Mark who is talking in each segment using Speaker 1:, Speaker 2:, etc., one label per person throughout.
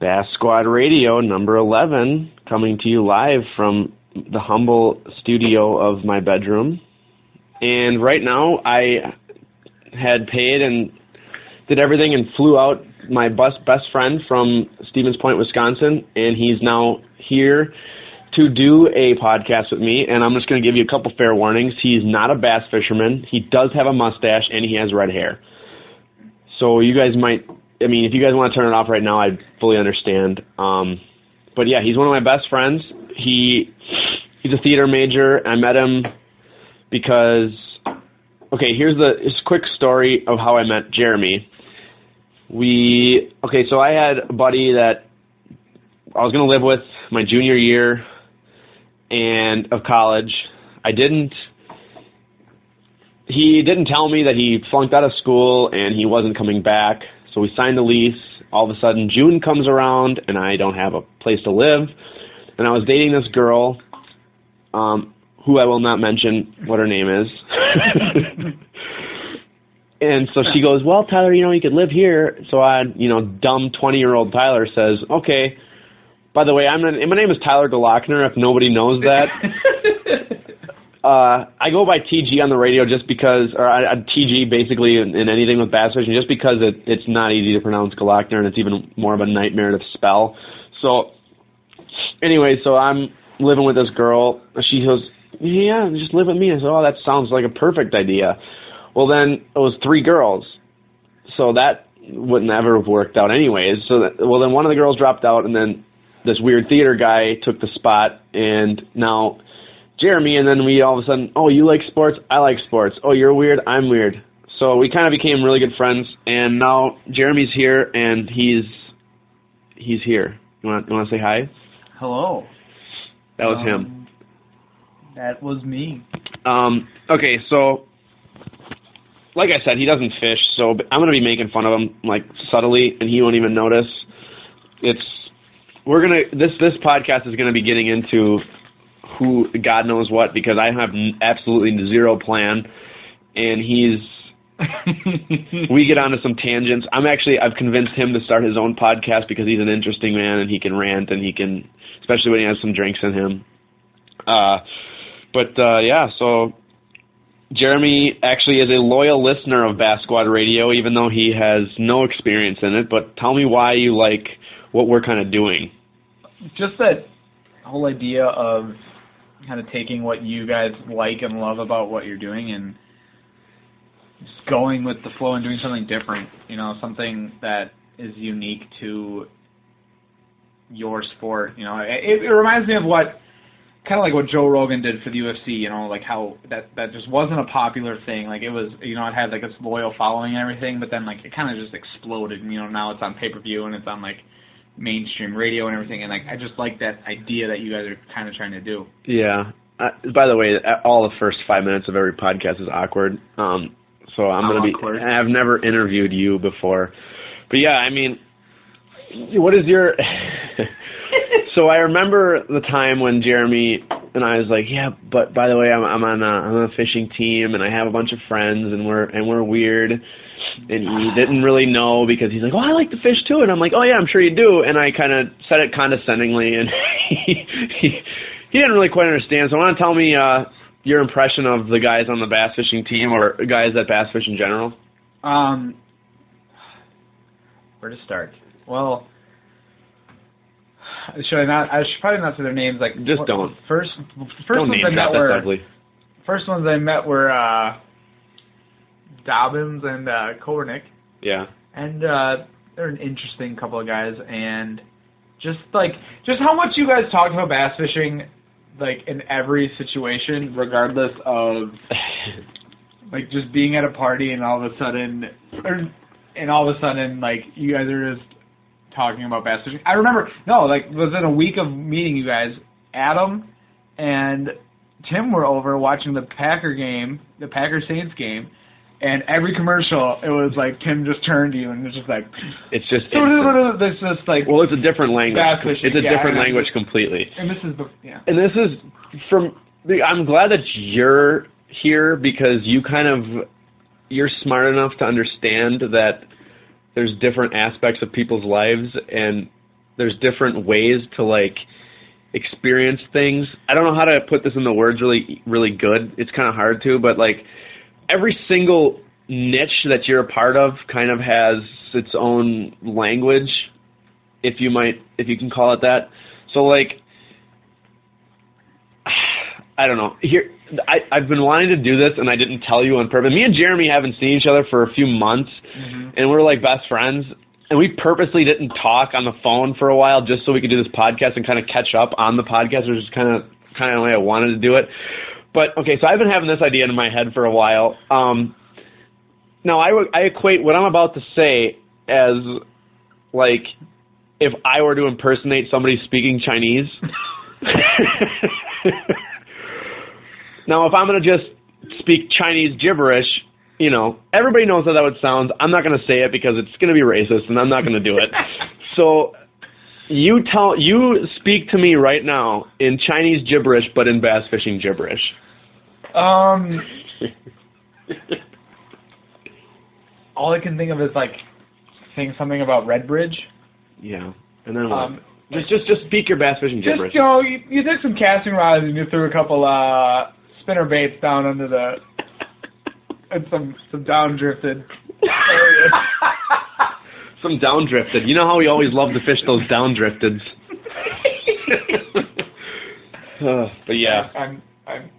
Speaker 1: Bass Squad Radio number 11, coming to you live from the humble studio of my bedroom. And right now, I had paid and did everything and flew out my best best friend from Stevens Point, Wisconsin, and he's now here to do a podcast with me. And I'm just going to give you a couple fair warnings. He's not a bass fisherman. He does have a mustache and he has red hair. So you guys might I mean, if you guys want to turn it off right now, I fully understand. Um, but yeah, he's one of my best friends. He he's a theater major. I met him because okay, here's the this quick story of how I met Jeremy. We okay, so I had a buddy that I was to live with my junior year and of college. I didn't he didn't tell me that he flunked out of school and he wasn't coming back. So we signed the lease. All of a sudden, June comes around, and I don't have a place to live. And I was dating this girl, um, who I will not mention what her name is. and so she goes, "Well, Tyler, you know, you could live here." So I, you know, dumb twenty-year-old Tyler says, "Okay." By the way, I'm my name is Tyler DeLochner. If nobody knows that, Uh, I go by TG on the radio just because, or I, I, TG basically in, in anything with bass fishing, just because it, it's not easy to pronounce Galachner and it's even more of a nightmare to spell. So, anyway, so I'm living with this girl. She goes, "Yeah, just live with me." I said, "Oh, that sounds like a perfect idea." Well, then it was three girls, so that would never have worked out anyways. So, that, well, then one of the girls dropped out, and then this weird theater guy took the spot, and now Jeremy, and then we all of a sudden, oh, you like sports, I like sports. Oh, you're weird, I'm weird. So we kind of became really good friends, and now Jeremy's here, and he's he's here. You want you want to say hi?
Speaker 2: Hello.
Speaker 1: That was
Speaker 2: um,
Speaker 1: him.
Speaker 2: That was me.
Speaker 1: Um, okay, so like I said, he doesn't fish, so I'm gonna be making fun of him like subtly, and he won't even notice. It's we're gonna this this podcast is gonna be getting into who God knows what because I have absolutely zero plan, and he's. we get onto some tangents. I'm actually I've convinced him to start his own podcast because he's an interesting man and he can rant and he can, especially when he has some drinks in him. Uh, but uh, yeah, so Jeremy actually is a loyal listener of Bass Squad Radio, even though he has no experience in it. But tell me why you like what we're kind of doing.
Speaker 2: Just that whole idea of kind of taking what you guys like and love about what you're doing and just going with the flow and doing something different. You know, something that is unique to your sport. You know, it, it reminds me of what kind of like what Joe Rogan did for the UFC. You know, like how that that just wasn't a popular thing. Like it was, you know, it had like its loyal following and everything, but then like it kind of just exploded. And you know, now it's on pay per view and it's on like mainstream radio and everything. And like I just like that idea that you guys are kind of trying to do.
Speaker 1: Yeah. Uh, by the way, all the first five minutes of every podcast is awkward. Um, so I'm,
Speaker 2: I'm
Speaker 1: gonna be.
Speaker 2: awkward.
Speaker 1: I've never interviewed you before, but yeah, I mean, what is your? so I remember the time when Jeremy and I was like, yeah, but by the way, I'm, I'm on a, I'm on a fishing team and I have a bunch of friends and we're and we're weird. And he didn't really know because he's like, oh, I like to fish too, and I'm like, oh yeah, I'm sure you do. And I kind of said it condescendingly, and he, he he didn't really quite understand. So I want to tell me uh, your impression of the guys on the bass fishing team or guys that bass fish in general.
Speaker 2: Um, where to start? Well, should I not? I should probably not say their names. Like
Speaker 1: Just
Speaker 2: what-
Speaker 1: don't.
Speaker 2: First, first
Speaker 1: Don't
Speaker 2: ones
Speaker 1: name
Speaker 2: I met. Were
Speaker 1: ugly.
Speaker 2: first ones I met were uh, Dobbins and uh, Kobernick,
Speaker 1: Yeah.
Speaker 2: and uh, they're an interesting couple of guys. And just like just how much you guys talked about bass fishing, like in every situation, regardless of like just being at a party and all of a sudden, or, and all of a sudden, like you guys are just talking about bass fishing. I remember, no, like within a week of meeting you guys, Adam and Tim were over watching the Packer game, the Packer Saints game, and every commercial it was like Tim just turned to you and was just like,
Speaker 1: It's just.
Speaker 2: this just like,
Speaker 1: well, it's a different language. It's a
Speaker 2: yeah,
Speaker 1: different language completely.
Speaker 2: and this is yeah.
Speaker 1: And this is from. I'm glad that you're here because you kind of you're smart enough to understand that there's different aspects of people's lives and there's different ways to like experience things. I don't know how to put this in the words really really good. It's kind of hard to, but like every single niche that you're a part of kind of has its own language, if you might if you can call it that. So like I don't know. Here I I've been wanting to do this and I didn't tell you on purpose. Me and Jeremy haven't seen each other for a few months
Speaker 2: Mm-hmm.
Speaker 1: and we're like best friends and we purposely didn't talk on the phone for a while just so we could do this podcast and kind of catch up on the podcast, which is kind of kind of the way I wanted to do it. But okay, so I've been having this idea in my head for a while. Um, now I would- I equate what I'm about to say as like if I were to impersonate somebody speaking Chinese. now, if I'm going to just speak Chinese gibberish, you know, everybody knows how that would sound. I'm not going to say it because it's going to be racist, and I'm not going to do it. so, you tell you speak to me right now in Chinese gibberish, but in bass fishing gibberish.
Speaker 2: Um, all I can think of is like saying something about Red Bridge.
Speaker 1: Yeah, and then?
Speaker 2: Um,
Speaker 1: just just just speak your bass fishing
Speaker 2: just
Speaker 1: gibberish.
Speaker 2: you know, you, you took some casting rods and you threw a couple uh spinner baits down under the and some some down drifted areas.
Speaker 1: Some down drifted. You know how we always love to fish those down drifteds. Uh, but yeah,
Speaker 2: I'm I'm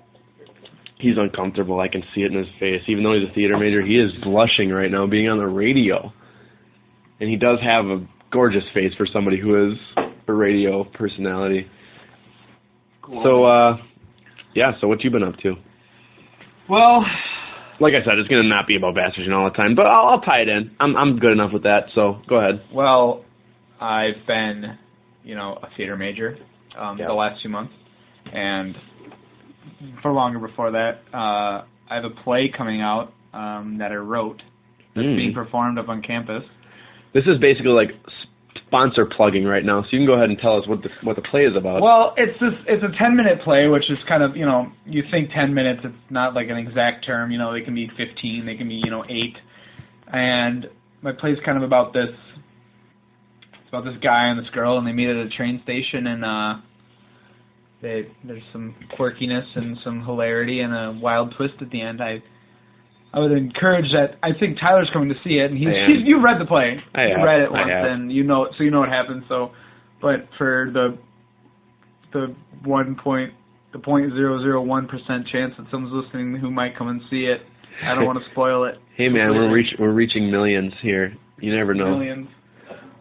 Speaker 1: he's uncomfortable. I can see it in his face. Even though he's a theater major, he is blushing right now being on the radio. And he does have a gorgeous face for somebody who is a radio personality. So, uh, yeah, so what you been up to?
Speaker 2: well,
Speaker 1: Like I said, it's going to not be about fishing all the time, but I'll, I'll tie it in. I'm, I'm good enough with that, so go ahead.
Speaker 2: well, I've been, you know, a theater major um,
Speaker 1: Yeah.
Speaker 2: the last two months, and for longer before that, uh, I have a play coming out um, that I wrote that's
Speaker 1: Mm.
Speaker 2: being performed up on campus.
Speaker 1: This is basically like sponsor plugging right now, so you can go ahead and tell us what the, what the play is about.
Speaker 2: Well, it's this it's a 10 minute play, which is kind of, you know, you think 10 minutes, it's not like an exact term, you know, they can be 15, they can be, you know, 8. And my play's kind of about this it's about this guy and this girl and they meet at a train station and uh they there's some quirkiness and some hilarity and a wild twist at the end. I I would encourage that. I think Tyler's coming to see it, and he's, he's you read the play.
Speaker 1: I
Speaker 2: you
Speaker 1: have.
Speaker 2: read it once, and you know so you know what happens. So, but for the the one point the point zero zero one percent chance that someone's listening who might come and see it, I don't want to spoil it.
Speaker 1: hey man, we're reach, we're reaching millions here. You never know.
Speaker 2: Millions.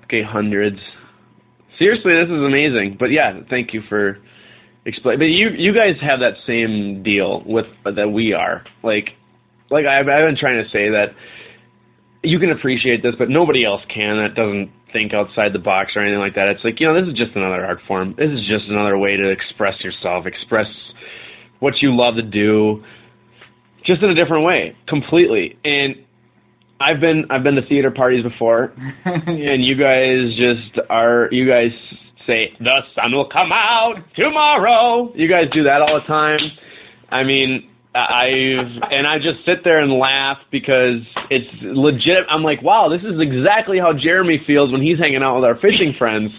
Speaker 1: Okay, hundreds. Seriously, this is amazing. But yeah, thank you for explain. But you you guys have that same deal with that we are. Like like I've, I've been trying to say that you can appreciate this, but nobody else can. That doesn't think outside the box or anything like that. It's like you know, this is just another art form. This is just another way to express yourself, express what you love to do, just in a different way, completely. And I've been I've been to theater parties before, and you guys just are you guys say the sun will come out tomorrow. You guys do that all the time. I mean, I've and I just sit there and laugh because it's legit. I'm like, wow, this is exactly how Jeremy feels when he's hanging out with our fishing friends.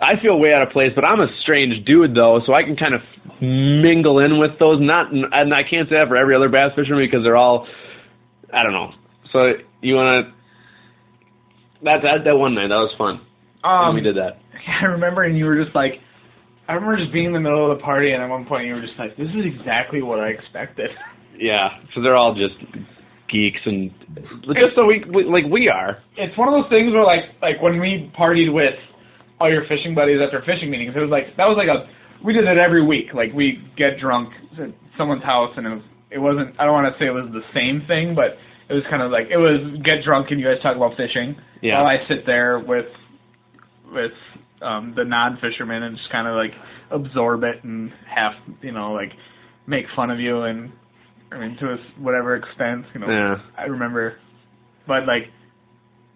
Speaker 1: I feel way out of place, but I'm a strange dude though, so I can kind of mingle in with those. Not, and I can't say that for every other bass fisherman because they're all, I don't know. So you want to? That that that one night that was fun.
Speaker 2: Um,
Speaker 1: we did that.
Speaker 2: I remember, and you were just like, I remember just being in the middle of the party, and at one point you were just like, "This is exactly what I expected."
Speaker 1: Yeah, so they're all just geeks and just so we, we like we are.
Speaker 2: It's one of those things where, like, like when we partied with all your fishing buddies after fishing meetings, it was like that was like a we did it every week. Like we get drunk at someone's house, and it was it wasn't. I don't want to say it was the same thing, but it was kind of like it was get drunk and you guys talk about fishing.
Speaker 1: Yeah.
Speaker 2: While I sit there with with um the non fishermen and just kind of like absorb it and half you know like make fun of you and I mean to a s whatever extent you know
Speaker 1: Yeah.
Speaker 2: I remember but like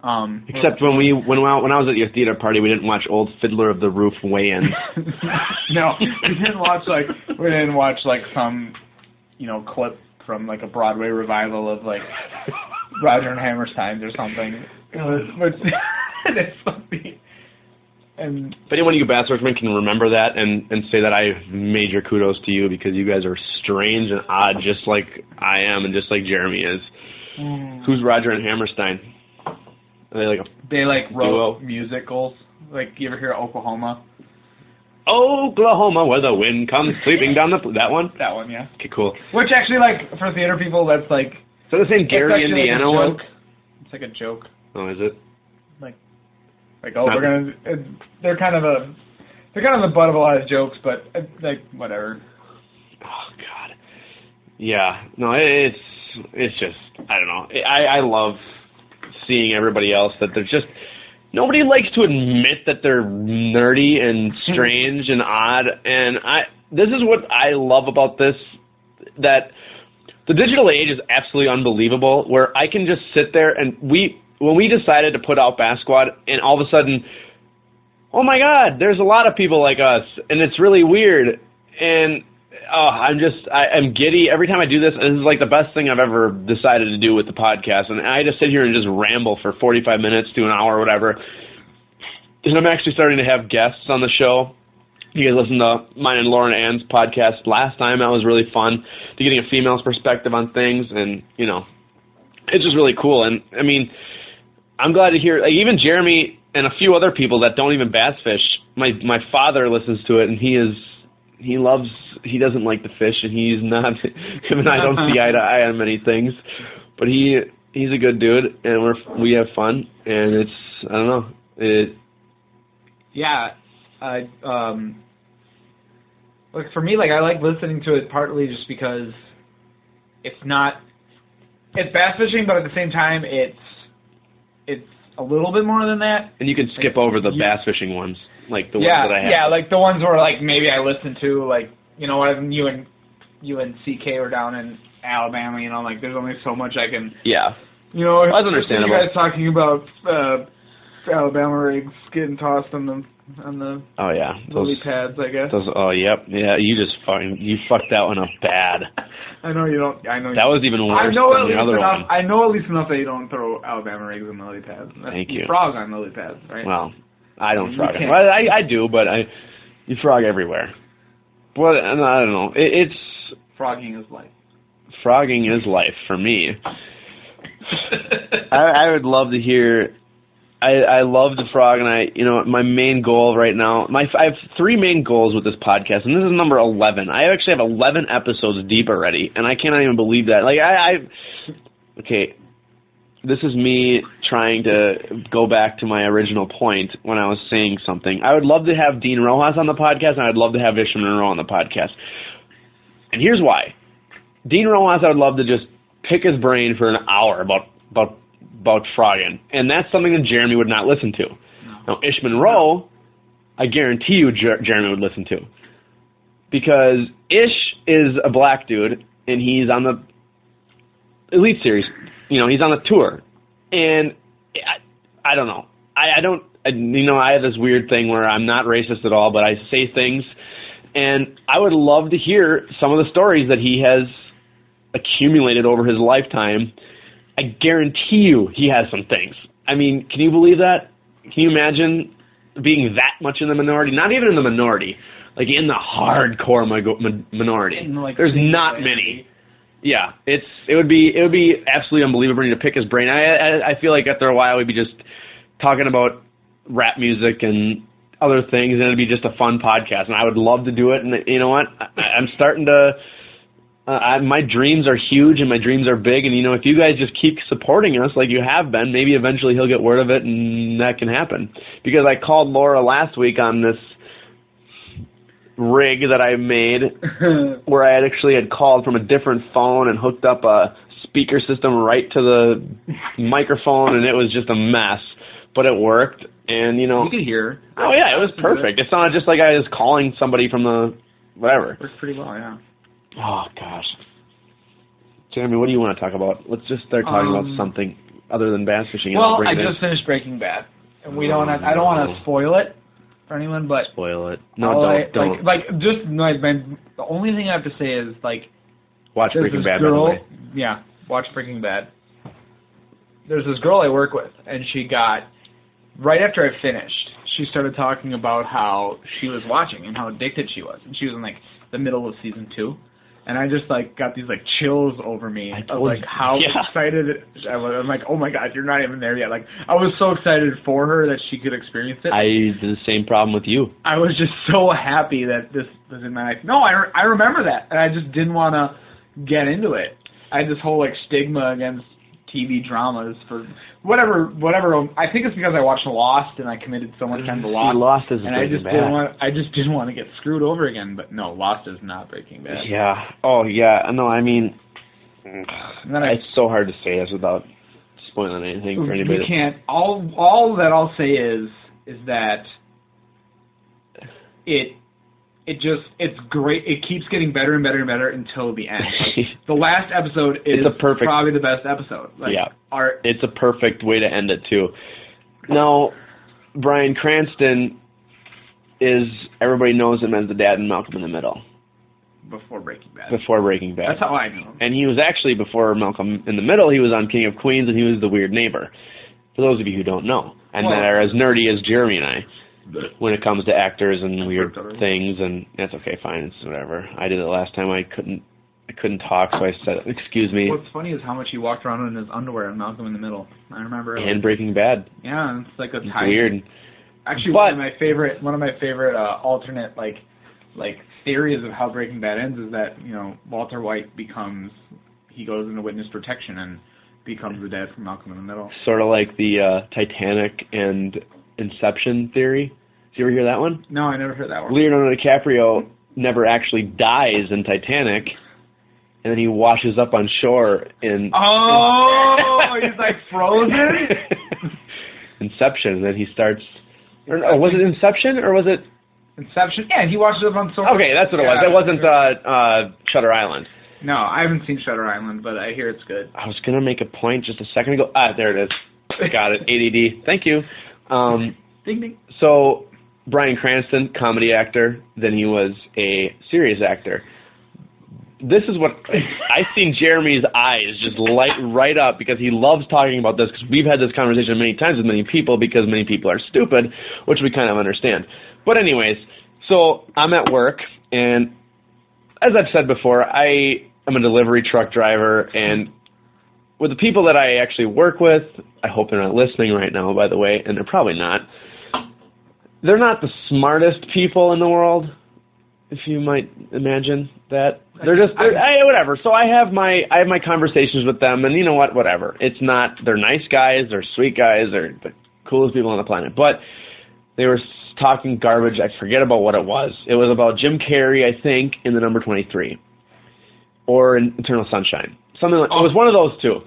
Speaker 2: um
Speaker 1: Except when we when I, when I was at your theater party, we didn't watch Old Fiddler of the Roof weigh-ins.
Speaker 2: no we didn't watch like we didn't watch like some you know clip from like a Broadway revival of like Roger and Hammerstein's or something it was but it's funny and
Speaker 1: If anyone of you bass fishermen can remember that and and say that I have major kudos to you because you guys are strange and odd, just like I am and just like Jeremy is. Mm. Who's Roger and Hammerstein? Are they like a
Speaker 2: they like wrote
Speaker 1: Duo.
Speaker 2: musicals. Like you ever hear Oklahoma?
Speaker 1: Oklahoma where the wind comes sweeping down the that one?
Speaker 2: That one, yeah.
Speaker 1: Okay, cool.
Speaker 2: Which actually, like for theater people, that's like
Speaker 1: So the same Gary, Indiana
Speaker 2: like a
Speaker 1: one?
Speaker 2: It's like a joke.
Speaker 1: Oh, is it?
Speaker 2: Like oh, we're gonna. It, they're kind of a. They're kind of the butt of a lot of jokes, but uh, like whatever.
Speaker 1: Oh God. Yeah. No, it, it's it's just I don't know. I I love seeing everybody else that they're just nobody likes to admit that they're nerdy and strange and odd and I this is what I love about this that the digital age is absolutely unbelievable where I can just sit there and we when we decided to put out Bass Squad and all of a sudden oh my god there's a lot of people like us and it's really weird and oh I'm just I, I'm giddy every time I do this this is like the best thing I've ever decided to do with the podcast and I just sit here and just ramble for 45 minutes to an hour or whatever and I'm actually starting to have guests on the show you guys listened to mine and Lauren Ann's podcast last time. That was really fun to getting a female's perspective on things, and you know, it's just really cool. And I mean, I'm glad to hear like, even Jeremy and a few other people that don't even bass fish. My my father listens to it, and he is he loves he doesn't like to fish, and he's not him and I don't see eye to eye on many things, but he he's a good dude, and we're we have fun, and it's I don't know it
Speaker 2: Yeah, I um. Like for me, like I like listening to it partly just because it's not it's bass fishing, but at the same time it's it's a little bit more than that.
Speaker 1: and you can skip over the
Speaker 2: You-
Speaker 1: bass fishing ones like the
Speaker 2: yeah,
Speaker 1: ones that I have.
Speaker 2: yeah, like the ones where like maybe I listen to like you know when you and you and CK were down in Alabama, you know, like there's only so much I can
Speaker 1: yeah.
Speaker 2: you know.
Speaker 1: That's understandable.
Speaker 2: You guys talking about uh, Alabama rigs getting tossed on the on the
Speaker 1: Oh yeah, those,
Speaker 2: lily pads, I guess.
Speaker 1: those. Oh yep, yeah. You just fucking you fucked that one up bad.
Speaker 2: I know you don't. I know.
Speaker 1: That was even worse.
Speaker 2: I know at least
Speaker 1: other
Speaker 2: enough.
Speaker 1: one.
Speaker 2: I know at least enough that you don't throw Alabama rigs on lily pads. That's,
Speaker 1: Thank you.
Speaker 2: Frog on lily pads, right?
Speaker 1: Well, I don't frog. Well, I I do, but I you frog everywhere. But and I don't know. It, it's
Speaker 2: Frogging is life.
Speaker 1: frogging is life for me. I, I would love to hear. I I love the frog, and I you know my main goal right now. My I have three main goals with this podcast, and this is number eleven. I actually have eleven episodes deep already, and I cannot even believe that. Like I, I okay, this is me trying to go back to my original point when I was saying something. I would love to have Dean Rojas on the podcast, and I'd love to have Ish Monroe on the podcast. And here's why. Dean Rojas, I would love to just pick his brain for an hour about about about frogging, and that's something that Jeremy would not listen to. Now, Ish Monroe, I guarantee you, Jer- Jeremy would listen to, because Ish is a black dude, and he's on the Elite Series. You know, he's on the tour, and I, I don't know. I, I don't. I, you know, I have this weird thing where I'm not racist at all, but I say things, and I would love to hear some of the stories that he has accumulated over his lifetime. I guarantee you he has some things. I mean, can you believe that? Can you imagine being that much in the minority? Not even in the minority, like in the hardcore mi- mi- minority.
Speaker 2: In, like,
Speaker 1: There's not many. Yeah, it's it would be it would be absolutely unbelievable to pick his brain. I, I I feel like after a while we'd be just talking about rap music and other things, and it'd be just a fun podcast. And I would love to do it. And you know what? I, I'm starting to. Uh, I, my dreams are huge and my dreams are big. And you know, if you guys just keep supporting us like you have been, maybe eventually he'll get word of it, and that can happen. Because I called Laura last week on this rig that I made where I had actually had called from a different phone and hooked up a speaker system right to the microphone, and it was just a mess. But it worked, and you know,
Speaker 2: you could hear.
Speaker 1: oh yeah, it was perfect. It sounded just like I was calling somebody from the whatever.
Speaker 2: Works pretty well, yeah.
Speaker 1: Oh gosh, Jeremy, what do you want to talk about? Let's just start talking
Speaker 2: Um,
Speaker 1: about something other than bass fishing.
Speaker 2: Well, I
Speaker 1: it in.
Speaker 2: just finished Breaking Bad, and we don't. I don't want to spoil it for anyone, but
Speaker 1: spoil it. No, don't.
Speaker 2: I-
Speaker 1: don't
Speaker 2: Like, like just my, my. The only thing I have to say is like
Speaker 1: watch Breaking Bad.
Speaker 2: girl.
Speaker 1: By the way,
Speaker 2: Yeah, watch Breaking Bad. There's this girl I work with, and she got right after I finished. she started talking about how she was watching and how addicted she was, and she was in like the middle of season two. And I just like got these like chills over me of like how
Speaker 1: Yeah.
Speaker 2: excited I was. I'm like, oh my god, you're not even there yet. Like I was so excited for her that she could experience it.
Speaker 1: I did the same problem with you.
Speaker 2: I was just so happy that this was in my life. No, I, re- I remember that, and I just didn't want to get into it. I had this whole like stigma against TV dramas for whatever whatever. I think it's because I watched Lost and I committed so much time to
Speaker 1: See,
Speaker 2: Lost,
Speaker 1: Lost is
Speaker 2: and I just
Speaker 1: Bad.
Speaker 2: didn't want I just didn't want to get screwed over again. But no, Lost is not Breaking Bad.
Speaker 1: Yeah. Oh yeah. No, I mean,
Speaker 2: then I
Speaker 1: it's so hard to say this without spoiling anything for anybody.
Speaker 2: You can't. All all that I'll say is is that it it just it's great. It keeps getting better and better and better until the end. Like, the last episode is
Speaker 1: It's a perfect-
Speaker 2: probably the best episode. Like,
Speaker 1: Yeah.
Speaker 2: Our,
Speaker 1: it's a perfect way to end it too. Now, Bryan Cranston is everybody knows him as the dad in Malcolm in the Middle
Speaker 2: before Breaking Bad.
Speaker 1: before Breaking Bad.
Speaker 2: That's how I know. him.
Speaker 1: and he was actually before Malcolm in the Middle. He was on King of Queens, and he was the weird neighbor. For those of you who don't know, and
Speaker 2: Well-
Speaker 1: that are as nerdy as Jeremy and I when it comes to actors and weird things, and that's okay, fine, it's whatever. I did it last time. I couldn't, I couldn't talk, so I said, "Excuse me."
Speaker 2: What's funny is how much he walked around in his underwear in Malcolm in the Middle. I remember.
Speaker 1: And Breaking Bad,
Speaker 2: yeah, it's like a
Speaker 1: it's
Speaker 2: tiny.
Speaker 1: weird.
Speaker 2: Actually,
Speaker 1: But-
Speaker 2: one of my favorite one of my favorite uh, alternate like like theories of how Breaking Bad ends is that you know Walter White becomes he goes into witness protection and becomes the dad from Malcolm in the Middle.
Speaker 1: Sort of like the uh, Titanic and Inception theory. Did you ever hear that one?
Speaker 2: No, I never heard that one.
Speaker 1: Leonardo DiCaprio never actually dies in Titanic, and then he washes up on shore in
Speaker 2: Oh, he's like frozen.
Speaker 1: Inception, and then he starts. Or, or was it Inception or was it?
Speaker 2: Inception. Yeah, he washes up on shore.
Speaker 1: Okay, that's what it was.
Speaker 2: Yeah.
Speaker 1: It wasn't uh, uh, Shutter Island.
Speaker 2: No, I haven't seen Shutter Island, but I hear it's good.
Speaker 1: I was gonna make a point just a second ago. Ah, there it is. Got it. ADD. Thank you. Um,
Speaker 2: Ding ding.
Speaker 1: so Bryan Cranston, comedy actor. Then he was a serious actor. This is what I've seen Jeremy's eyes just light right up because he loves talking about this because we've had this conversation many times with many people because many people are stupid, which we kind of understand. But anyways, so I'm at work and as I've said before, I am a delivery truck driver and with the people that I actually work with, I hope they're not listening right now, by the way, and they're probably not. They're not the smartest people in the world, if you might imagine that. They're just they're, I, whatever. So I have my I have my conversations with them, and you know what? Whatever. It's not. They're nice guys. They're sweet guys. They're the coolest people on the planet. But they were talking garbage. I forget about what it was. It was about Jim Carrey, I think, in the number twenty three, or in Eternal Sunshine. Something like it was one of those two,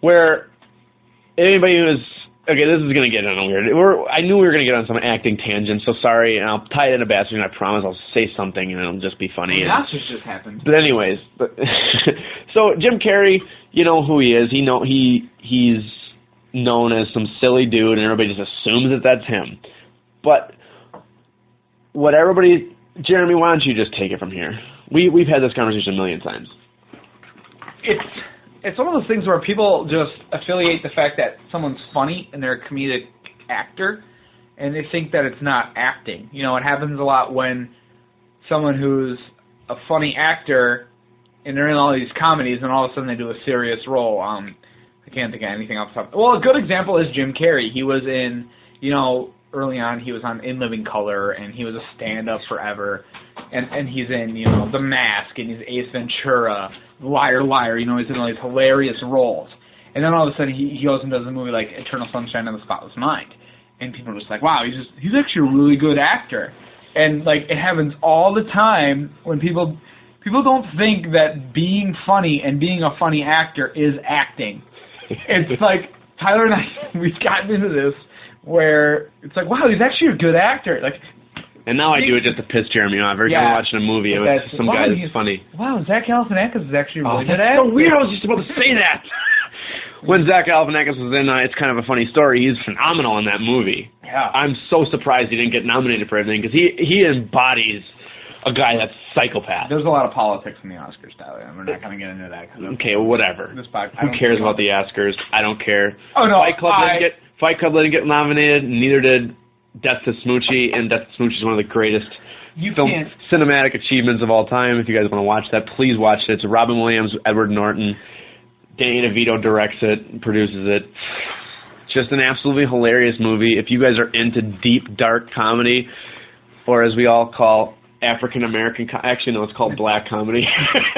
Speaker 1: where anybody who is okay, this is gonna get on a weird. We're, I knew we were gonna get on some acting tangent, so sorry, and I'll tie it in a bastard, and I promise I'll say something, and it'll just be funny. and-
Speaker 2: That's just just happened.
Speaker 1: but anyways, but so Jim Carrey, you know who he is. He know he he's known as some silly dude, and everybody just assumes that that's him. But what everybody, Jeremy, why don't you just take it from here? We we've had this conversation a million times.
Speaker 2: It's it's one of those things where people just affiliate the fact that someone's funny and they're a comedic actor, and they think that it's not acting. You know, it happens a lot when someone who's a funny actor and they're in all these comedies, and all of a sudden they do a serious role. Um, I can't think of anything off the else. Well, a good example is Jim Carrey. He was in, you know, early on he was on In Living Color, and he was a stand-up forever, and and he's in, you know, The Mask, and he's Ace Ventura, Liar Liar. You know, he's in all these hilarious roles, and then all of a sudden he he goes and does a movie like Eternal Sunshine of the Spotless Mind, and people are just like, wow, he's just he's actually a really good actor, and like it happens all the time when people people don't think that being funny and being a funny actor is acting. It's like Tyler and I we've gotten into this where it's like, wow, he's actually a good actor. Like,
Speaker 1: And now I do it just to piss Jeremy off. Every time
Speaker 2: Yeah.
Speaker 1: I'm watching a movie, with
Speaker 2: that's-
Speaker 1: some
Speaker 2: wow,
Speaker 1: guy
Speaker 2: he's-
Speaker 1: that's funny.
Speaker 2: wow, Zach Galifianakis is actually
Speaker 1: Oh,
Speaker 2: really good actor.
Speaker 1: so weird. I was just about to say that. when Zach Galifianakis was in, uh, it's kind of a funny story. He's phenomenal in that movie.
Speaker 2: Yeah.
Speaker 1: I'm so surprised he didn't get nominated for anything because he he embodies a guy that's psychopath.
Speaker 2: There's a lot of politics in the Oscars, Tyler, and we're not going to get into that. 'cause of
Speaker 1: Okay, well, whatever.
Speaker 2: This.
Speaker 1: Who cares about the Oscars? I don't care.
Speaker 2: Oh no,
Speaker 1: Fight Club
Speaker 2: I,
Speaker 1: didn't get Fight Club didn't get nominated. Neither did Death to Smoochy, and Death to Smoochy is one of the greatest
Speaker 2: You
Speaker 1: film cinematic achievements of all time. If you guys want to watch that, please watch it. It's Robin Williams, Edward Norton, Danny DeVito directs it, produces it. Just an absolutely hilarious movie. If you guys are into deep, dark comedy, or as we all call African American, co- actually no, it's called black comedy.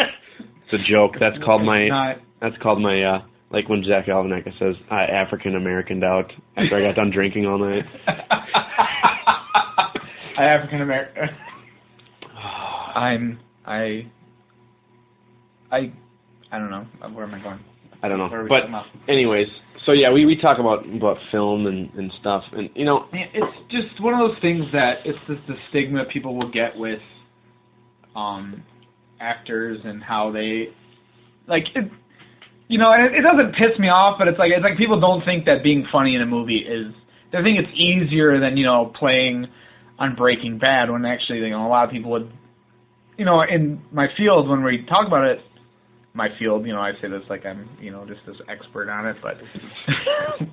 Speaker 1: it's a joke. That's called my. That's called my. uh like when Zach Galifianakis says, "I African American out" after I got done drinking all night.
Speaker 2: I African American. I'm I. I. I don't know. Where am I going?
Speaker 1: I don't know,
Speaker 2: Where are we
Speaker 1: but anyways, so yeah, we we talk about about film and and stuff, and you know,
Speaker 2: it's just one of those things that it's just the stigma people will get with um actors and how they like it you know, and it, it doesn't piss me off, but it's like it's like people don't think that being funny in a movie is they think it's easier than, you know, playing on Breaking Bad when actually you know a lot of people would you know, in my field when we talk about it my field, you know, I say this like I'm, you know, just this expert on it, but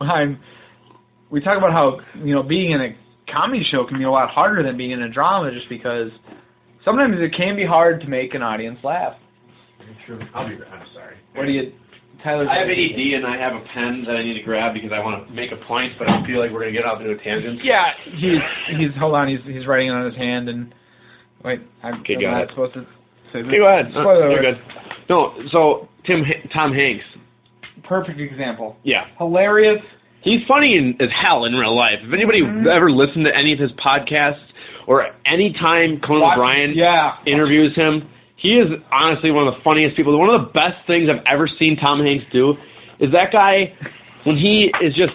Speaker 2: I'm we talk about how you know being in a comedy show can be a lot harder than being in a drama, just because sometimes it can be hard to make an audience laugh.
Speaker 1: True. I'll be. I'm sorry.
Speaker 2: What do you, Tyler?
Speaker 1: I have ADD and I have a pen that I need to grab because I want to make a point, but I feel like we're gonna get off into a tangent.
Speaker 2: Yeah, he's he's hold on, he's he's writing it on his hand and wait, I'm,
Speaker 1: Okay,
Speaker 2: I'm not
Speaker 1: ahead.
Speaker 2: supposed to say this.
Speaker 1: Okay, go ahead. Uh,
Speaker 2: Spoiler
Speaker 1: you're
Speaker 2: alert.
Speaker 1: good. No, so Tim Ha- Tom Hanks.
Speaker 2: Perfect example.
Speaker 1: Yeah,
Speaker 2: Hilarious.
Speaker 1: he's funny in, as hell in real life. If anybody
Speaker 2: Mhm.
Speaker 1: ever listened to any of his podcasts or any time Conan O'Brien
Speaker 2: Yeah.
Speaker 1: interviews him, he is honestly one of the funniest people. One of the best things I've ever seen Tom Hanks do is that guy when he is just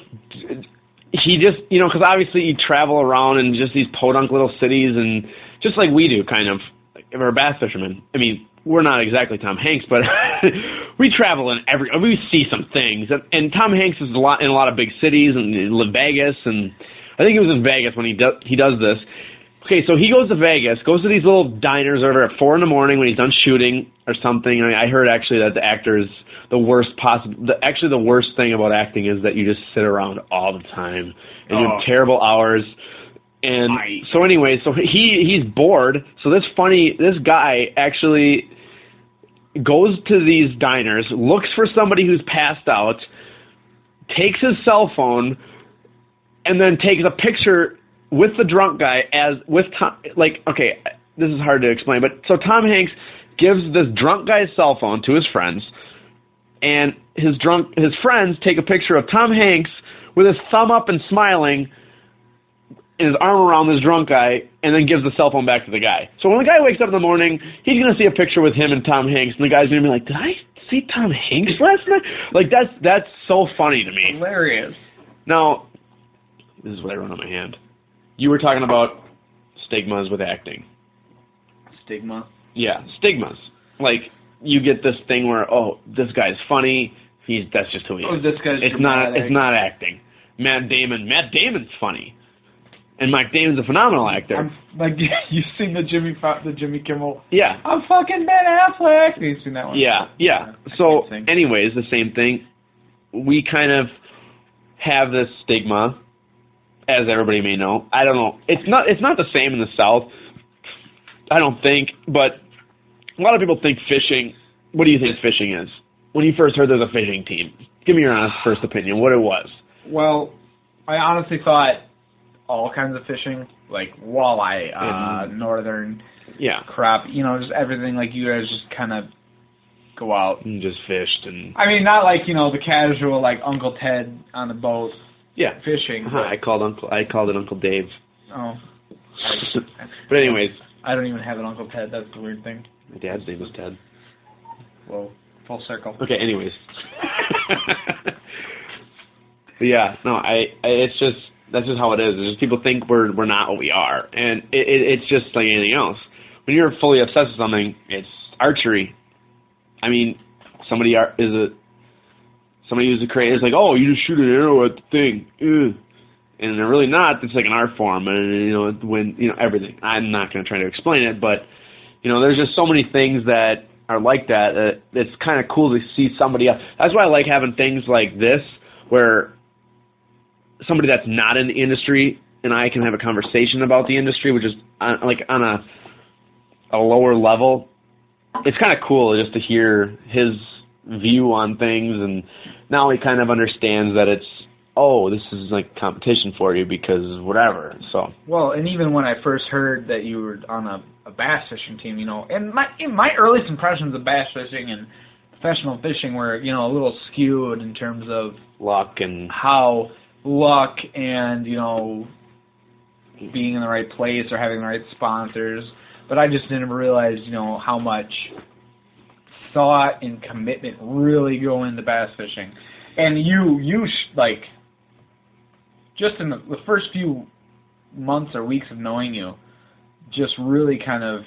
Speaker 1: he just you know because obviously you travel around in just these podunk little cities and just like we do kind of we're bass fishermen. I mean we're not exactly Tom Hanks, but we travel in every we see some things and, and Tom Hanks is a lot in a lot of big cities and La Vegas and I think he was in Vegas when he does he does this. Okay, so he goes to Vegas, goes to these little diners over at four in the morning when he's done shooting or something. I, mean, I heard actually that the actor is the worst possible. The, actually, the worst thing about acting is that you just sit around all the time and you
Speaker 2: Oh.
Speaker 1: have terrible hours. And
Speaker 2: Right.
Speaker 1: so anyway, so he he's bored. So this funny this guy actually goes to these diners, looks for somebody who's passed out, takes his cell phone, and then takes a picture with the drunk guy as with Tom. Like, okay, this is hard to explain, but so Tom Hanks gives this drunk guy's cell phone to his friends, and his drunk his friends take a picture of Tom Hanks with his thumb up and smiling. and His arm around this drunk guy, and then gives the cell phone back to the guy. So when the guy wakes up in the morning, he's gonna see a picture with him and Tom Hanks, and the guy's gonna be like, "Did I see Tom Hanks last night?" Like that's that's so funny to me.
Speaker 2: Hilarious.
Speaker 1: Now, this is what I wrote on my hand. You were talking about stigmas with acting.
Speaker 2: Stigma.
Speaker 1: Yeah, stigmas. Like you get this thing where, oh, this guy's funny. He's that's just who he oh, is.
Speaker 2: Oh, this guy's
Speaker 1: it's not. It's not acting. Matt Damon. Matt Damon's funny, and Mike Damon's a phenomenal actor.
Speaker 2: I'm like you've seen the Jimmy the Jimmy Kimmel.
Speaker 1: yeah,
Speaker 2: I'm fucking Ben Affleck. Have you seen that one?
Speaker 1: yeah, yeah.
Speaker 2: I
Speaker 1: So, anyways, the same thing. We kind of have this stigma, as everybody may know. I don't know. It's not. It's not the same in the South. I don't think, but a lot of people think fishing. What do you think fishing is? When you first heard there's a fishing team, give me your honest first opinion. What it was?
Speaker 2: Well, I honestly thought all kinds of fishing, like walleye, uh,
Speaker 1: And-
Speaker 2: northern
Speaker 1: Yeah,
Speaker 2: crap, you know, just everything. Like you guys just kind of go out.
Speaker 1: and just fished and
Speaker 2: I mean, not like you know the casual like Uncle Ted on the boat
Speaker 1: yeah.
Speaker 2: fishing.
Speaker 1: Uh-huh, I called Uncle. I called it Uncle Dave.
Speaker 2: Oh,
Speaker 1: but anyways,
Speaker 2: I don't even have an Uncle Ted. That's the weird thing.
Speaker 1: my dad's name was Ted.
Speaker 2: Well, full circle.
Speaker 1: Okay, anyways. yeah, no, I, I it's just that's just how it is. It's just people think we're we're not what we are, and it, it it's just like anything else. When you're fully obsessed with something, it's archery. I mean, somebody ar- is a somebody who's a creator is like, oh, you just shoot an arrow at the thing, Ugh. and they're really not. It's like an art form, and you know when you know everything. I'm not going to try to explain it, but you know, there's just so many things that are like that. Uh, it's kind of cool to see somebody else. That's why I like having things like this, where somebody that's not in the industry and I can have a conversation about the industry, which is on, like on a a lower level. It's kind of cool just to hear his view on things, and now he kind of understands that it's oh, this is like competition for you because whatever. So
Speaker 2: Well, and even when I first heard that you were on a, a bass fishing team, you know, and my in my earliest impressions of bass fishing and professional fishing were, you know, a little skewed in terms of
Speaker 1: luck and
Speaker 2: how luck and you know being in the right place or having the right sponsors. But I just didn't realize, you know, how much thought and commitment really go into bass fishing. And you, you sh- like, just in the, the first few months or weeks of knowing you, just really kind of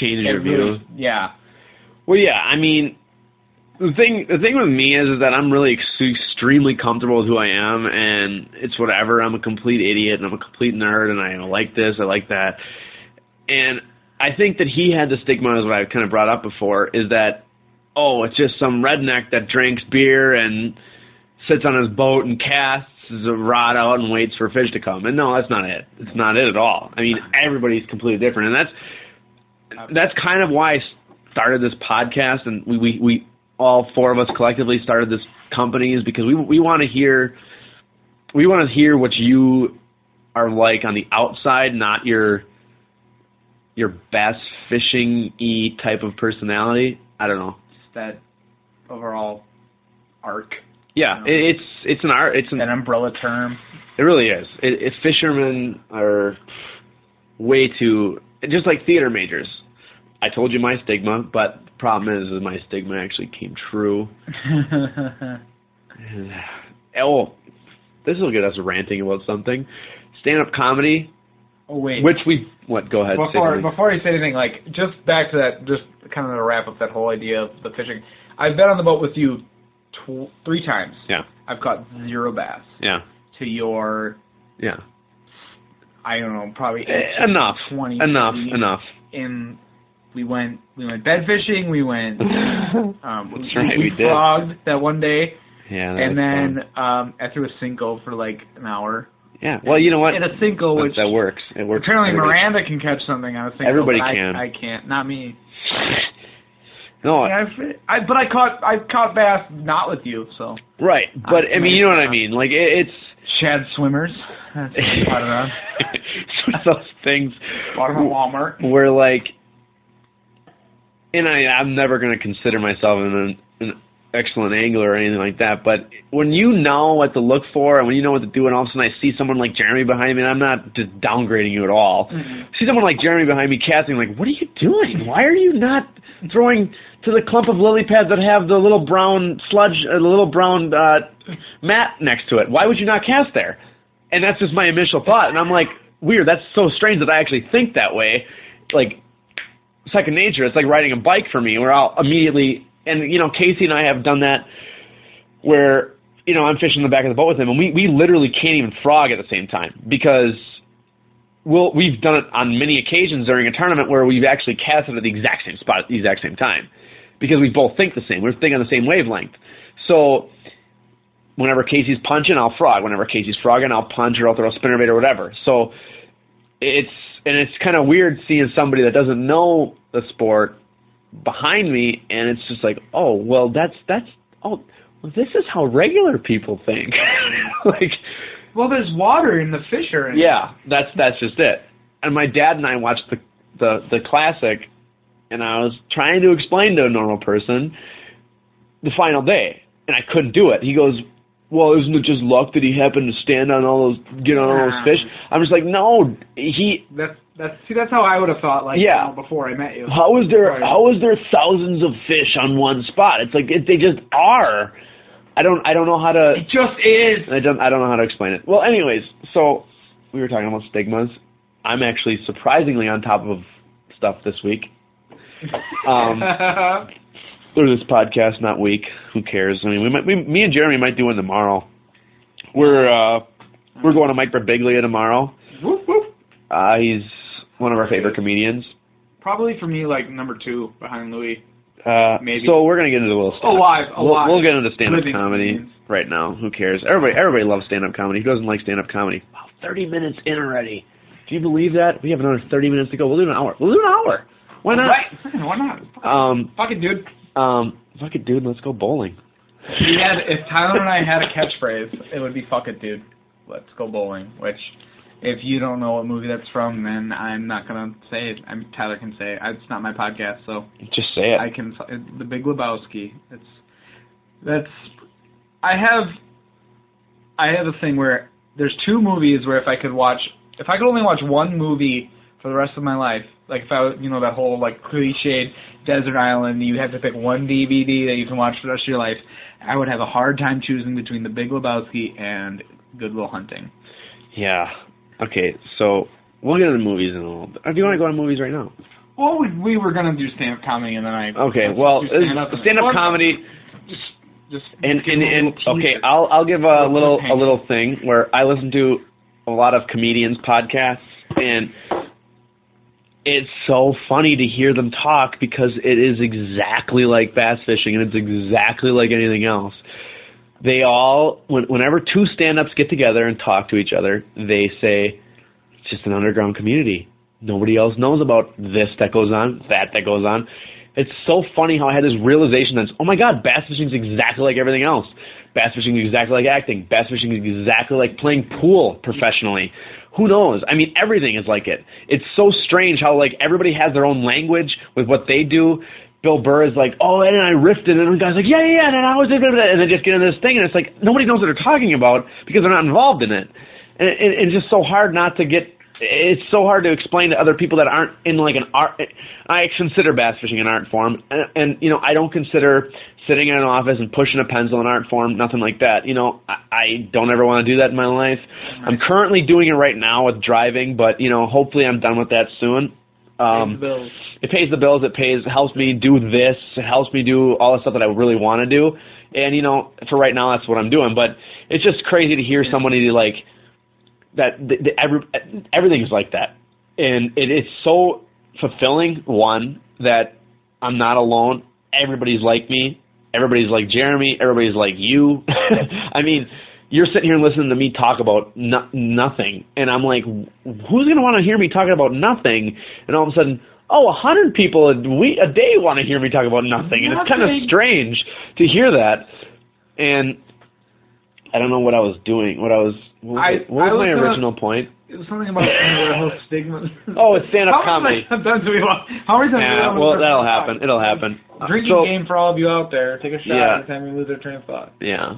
Speaker 1: change your view.
Speaker 2: yeah,
Speaker 1: Well, yeah, I mean, the thing the thing with me is, is that I'm really ex- extremely comfortable with who I am, and it's whatever. I'm a complete idiot, and I'm a complete nerd, and I like this, I like that, and I think that he had the stigma, as what I kind of brought up before, is that oh, it's just some redneck that drinks beer and sits on his boat and casts a rod out and waits for fish to come. And no, that's not it. It's not it at all. I mean, uh-huh. everybody's completely different, and that's that's kind of why I started this podcast, and we we, we all four of us collectively started this company is because we we want to hear we want to hear what you are like on the outside, not your your bass fishing e type of personality. I don't know.
Speaker 2: That overall arc,
Speaker 1: Yeah, it, it's it's an art. It's an
Speaker 2: that umbrella term.
Speaker 1: It really is. It, it, fishermen are way too just like theater majors. I told you my stigma, but the problem is, is my stigma actually came true. oh, this will get us ranting about something. Stand-up comedy,
Speaker 2: oh wait,
Speaker 1: which we what? Go ahead.
Speaker 2: before before you say anything, like just back to that, just kind of to wrap up that whole idea of the fishing. I've been on the boat with you tw- three times.
Speaker 1: Yeah,
Speaker 2: I've caught zero bass.
Speaker 1: yeah,
Speaker 2: To your,
Speaker 1: yeah.
Speaker 2: I don't know, probably
Speaker 1: Eh, enough,
Speaker 2: 20,
Speaker 1: enough,
Speaker 2: 30.
Speaker 1: enough.
Speaker 2: in. We went we went bed fishing. We went. Um,
Speaker 1: That's
Speaker 2: we,
Speaker 1: right, we did.
Speaker 2: frogged that one day,
Speaker 1: Yeah, that
Speaker 2: and then
Speaker 1: fun.
Speaker 2: um, I threw a Senko for like an hour.
Speaker 1: Yeah. Well, you know what?
Speaker 2: And a
Speaker 1: That-
Speaker 2: which
Speaker 1: that works. It works.
Speaker 2: apparently Miranda can catch something on a Senko.
Speaker 1: Everybody
Speaker 2: but I-
Speaker 1: can.
Speaker 2: I can't. Not me.
Speaker 1: No,
Speaker 2: I've, I, but I caught I caught bass not with you, so
Speaker 1: right. But I mean, you know what I mean. Like it, it's
Speaker 2: Shad swimmers. That's what we caught it on.
Speaker 1: it's one of those things
Speaker 2: Bought them Walmart.
Speaker 1: where like, and I I'm never gonna consider myself an, an excellent angler or anything like that. But when you know what to look for and when you know what to do, and all of a sudden I see someone like Jeremy behind me, and I'm not just downgrading you at all. See someone like Jeremy behind me casting, like, what are you doing? Why are you not throwing to the clump of lily pads that have the little brown sludge, uh, the little brown uh, mat next to it? Why would you not cast there? And that's just my initial thought, and I'm like, weird. That's so strange that I actually think that way. Like second nature. It's like riding a bike for me, where I'll immediately and you know Casey and I have done that where you know I'm fishing in the back of the boat with him, and we we literally can't even frog at the same time because we'll we've done it on many occasions during a tournament where we've actually casted at the exact same spot at the exact same time because we both think the same. We're thinking on the same wavelength. So whenever Casey's punching, I'll frog. Whenever Casey's frogging, I'll punch or I'll throw a spinnerbait or whatever. So it's and it's kind of weird seeing somebody that doesn't know the sport behind me, and it's just like, oh, well, that's that's oh, well, this is how regular people think. like,
Speaker 2: Well, there's water in the fisher. And
Speaker 1: yeah, that's that's just it. And my dad and I watched the the the classic, and I was trying to explain to a normal person the final day, and I couldn't do it. He goes, "Well, isn't it just luck that he happened to stand on all those, get on all those ah. fish?" I'm just like, "No, he
Speaker 2: That's that's see that's how I would have thought like
Speaker 1: Yeah.
Speaker 2: you know, before I met you.
Speaker 1: How is there how is there thousands of fish on one spot? It's like it, they just are. I don't I don't know how to
Speaker 2: It just is.
Speaker 1: I don't I don't know how to explain it. Well, anyways, so we were talking about stigmas. I'm actually surprisingly on top of stuff this week. Um, or this podcast, not week. Who cares? I mean, we might, we, me and Jeremy might do one tomorrow. We're uh, we're going to Mike Birbiglia tomorrow.
Speaker 2: whoop, whoop.
Speaker 1: Uh, he's one of our favorite comedians.
Speaker 2: Probably for me like number two behind Louis.
Speaker 1: Uh,
Speaker 2: Maybe.
Speaker 1: So we're gonna get into a little stand
Speaker 2: Alive,
Speaker 1: We'll,
Speaker 2: alive.
Speaker 1: we'll get into stand-up
Speaker 2: Living
Speaker 1: comedy right now. Who cares? Everybody, everybody loves stand-up comedy. Who doesn't like stand-up comedy? Wow, thirty minutes in already. Do you believe that? We have another thirty minutes to go. We'll do an hour. We'll do an hour. Why not?
Speaker 2: Right. Why not?
Speaker 1: Um,
Speaker 2: Fuck it, dude.
Speaker 1: um, fuck it, dude. Let's go bowling.
Speaker 2: We had if Tyler and I had a catchphrase, it would be "fuck it, dude." Let's go bowling. Which, if you don't know what movie that's from, then I'm not gonna say it. I'm Tyler can say it. it's not my podcast, so
Speaker 1: Just say it.
Speaker 2: I can. The Big Lebowski. It's that's. I have. I have a thing where there's two movies where if I could watch, if I could only watch one movie for the rest of my life, like if I, you know, that whole like cliched desert island, you have to pick one DVD that you can watch for the rest of your life. I would have a hard time choosing between The Big Lebowski and Good Will Hunting.
Speaker 1: Yeah. Okay, so we'll get into movies in a little bit. Or do you want to go to movies right now?
Speaker 2: Well, we, we were gonna do stand-up comedy, and then I
Speaker 1: Okay, well,
Speaker 2: stand-up Well,
Speaker 1: comedy,
Speaker 2: Just, just
Speaker 1: and and, and okay. I'll I'll give a
Speaker 2: Little
Speaker 1: little a little thing where I listen to a lot of comedians podcasts, and it's so funny to hear them talk because it is exactly like bass fishing, and it's exactly like anything else. They all, when, whenever two stand-ups get together and talk to each other, they say it's just an underground community. Nobody else knows about this that goes on, that that goes on. It's so funny how I had this realization that, oh my God, bass fishing is exactly like everything else. Bass fishing is exactly like acting. Bass fishing is exactly like playing pool professionally. Who knows? I mean, everything is like it. It's so strange how like everybody has their own language with what they do. Bill Burr is like, oh, and I riffed it, and the guy's like, yeah, yeah, and then I was, and they just get into this thing, and it's like nobody knows what they're talking about because they're not involved in it, and, and it's just so hard not to get. It's so hard to explain to other people that aren't in like an art. I consider bass fishing an art form, and, and you know I don't consider sitting in an office and pushing a pencil an art form, nothing like that. You know I, I don't ever want to do that in my life. I'm currently doing it right now with driving, but you know hopefully I'm done with that soon. Um,
Speaker 2: Bills.
Speaker 1: it pays the bills. It pays helps me do this. It helps me do all the stuff that I really want to do. And you know, for right now, that's what I'm doing. But it's just crazy to hear somebody like that. The, the, every, everything is like that, and it, it's so fulfilling. One that I'm not alone. Everybody's like me. Everybody's like Jeremy. Everybody's like you. I mean, you're sitting here and listening to me talk about no, nothing, and I'm like, who's gonna want to hear me talking about nothing? And all of a sudden, oh, a hundred people a week a day want to hear me talk about nothing, and it's kind of strange to hear that. And I don't know what I was doing. What I was. What was,
Speaker 2: I-
Speaker 1: it- what was
Speaker 2: was
Speaker 1: my
Speaker 2: gonna-
Speaker 1: original point?
Speaker 2: It was something about whole stigma.
Speaker 1: Oh, it's stand-up
Speaker 2: How many
Speaker 1: comedy.
Speaker 2: times do we want? How many times? do we
Speaker 1: Yeah,
Speaker 2: want
Speaker 1: well,
Speaker 2: to-
Speaker 1: that'll happen. It'll happen.
Speaker 2: Drinking
Speaker 1: So-
Speaker 2: game for all of you out there. Take a shot
Speaker 1: Yeah.
Speaker 2: every time you lose their train of thought.
Speaker 1: Yeah.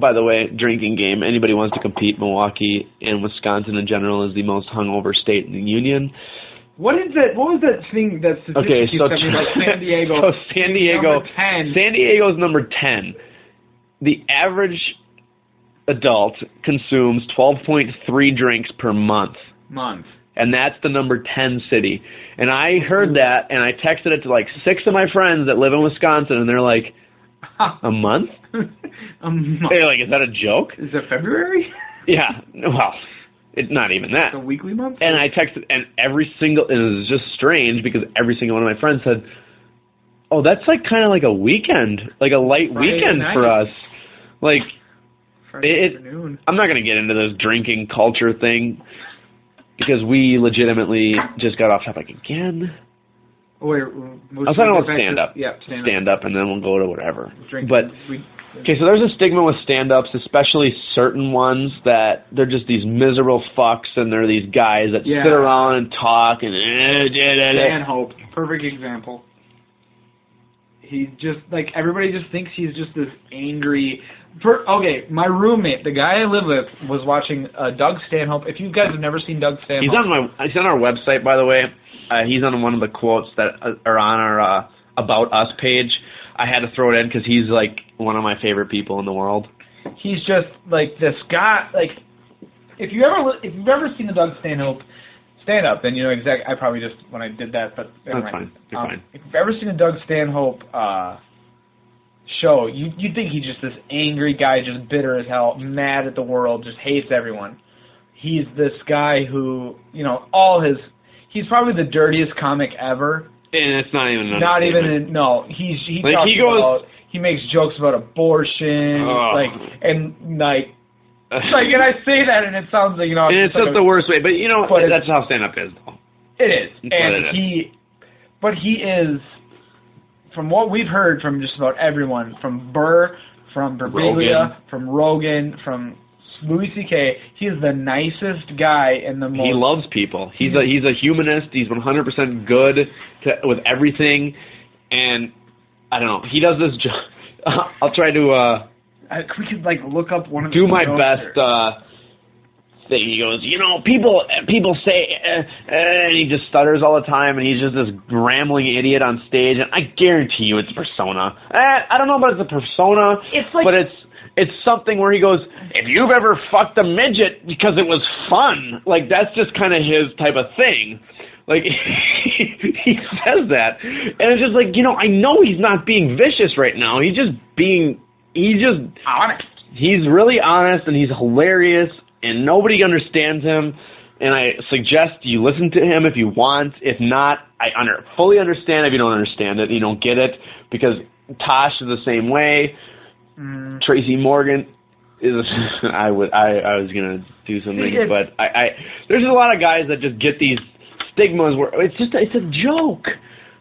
Speaker 1: By the way, drinking game. Anybody wants to compete? Milwaukee and Wisconsin in general is the most hungover state in the union.
Speaker 2: What is that? What was that thing that statistic
Speaker 1: Okay,
Speaker 2: you
Speaker 1: so
Speaker 2: sent me about San Diego?
Speaker 1: so San Diego,
Speaker 2: Number 10.
Speaker 1: San Diego's number ten. The average adult consumes twelve point three drinks per month.
Speaker 2: month.
Speaker 1: and that's the number 10 city. And I heard that, and I texted it to like six of my friends that live in Wisconsin, and they're like, a month?
Speaker 2: Um, month.
Speaker 1: They're like, is that a joke?
Speaker 2: Is it February?
Speaker 1: Yeah, well, it's not even that.
Speaker 2: It's a weekly month?
Speaker 1: And I texted, and every single, and it was just strange because every single one of my friends said, oh, that's like kind of like a weekend, like a light
Speaker 2: Friday
Speaker 1: weekend
Speaker 2: night.
Speaker 1: for us. Like,
Speaker 2: Friday
Speaker 1: it-
Speaker 2: afternoon.
Speaker 1: I'm not going to get into this drinking culture thing because we legitimately just got off topic again.
Speaker 2: Oh, wait,
Speaker 1: I was talking about stand up.
Speaker 2: Yeah, stand,
Speaker 1: Stand up, and then we'll go to whatever.
Speaker 2: Drinking.
Speaker 1: But
Speaker 2: we,
Speaker 1: okay, so there's a stigma with stand ups, especially certain ones that they're just these miserable fucks, and they're these guys that
Speaker 2: Yeah.
Speaker 1: sit around and talk and. eh, da, da, da.
Speaker 2: Stanhope, perfect example. He just like everybody just thinks he's just this angry. Per, okay, my roommate, the guy I live with, was watching uh, Doug Stanhope. If you guys have never seen Doug Stanhope,
Speaker 1: He's on my. He's on our website, by the way. Uh, he's on one of the quotes that uh, are on our uh, about us page. I had to throw it in because he's like one of my favorite people in the world.
Speaker 2: he's just like this guy. Like, if you ever if you've ever seen the Doug Stanhope stand up, then you know exactly. I probably just when I did that, but
Speaker 1: That's fine. You're
Speaker 2: Um,
Speaker 1: fine.
Speaker 2: If you've ever seen a Doug Stanhope uh, show, you you think he's just this angry guy, just bitter as hell, mad at the world, just hates everyone. He's this guy who, you know, all his. He's probably the dirtiest comic ever,
Speaker 1: and it's not even an
Speaker 2: Not even in, no. He's he
Speaker 1: Like,
Speaker 2: talks
Speaker 1: he goes-
Speaker 2: about he makes jokes about abortion,
Speaker 1: Oh.
Speaker 2: like and like like and I say that and it sounds like you know
Speaker 1: and it's
Speaker 2: like
Speaker 1: just
Speaker 2: a-
Speaker 1: the worst way. But you know,
Speaker 2: But
Speaker 1: that's how stand up is, though.
Speaker 2: It is, and
Speaker 1: it is.
Speaker 2: he, but he is, from what we've heard from just about everyone, from Burr, from Birbiglia,
Speaker 1: Rogan.
Speaker 2: from Rogan, from Louis C.K. He is the nicest guy in the most.
Speaker 1: He loves people. He's a he's a humanist. He's 100% good to, with everything, and I don't know. He does this. Jo- I'll try to uh,
Speaker 2: I, we could like look up one of
Speaker 1: do my best.
Speaker 2: or-
Speaker 1: Uh, thing. He goes, you know, people people say, uh, uh, and he just stutters all the time, and he's just this rambling idiot on stage. And I guarantee you, it's a persona. Eh, I don't know about it's a persona,
Speaker 2: It's like-
Speaker 1: but it's it's something where he goes, if you've ever fucked a midget because it was fun, like that's just kind of his type of thing. Like he says that, and it's just like you know, I know he's not being vicious right now. He's just being, he just
Speaker 2: honest.
Speaker 1: he's really honest and he's hilarious and nobody understands him and I suggest you listen to him if you want. If not, I under, fully understand if you don't understand it, you don't get it because Tosh is the same way.
Speaker 2: Mm.
Speaker 1: Tracy Morgan is I would I I was going to do something but I I there's a lot of guys that just get these stigmas where it's just it's a joke.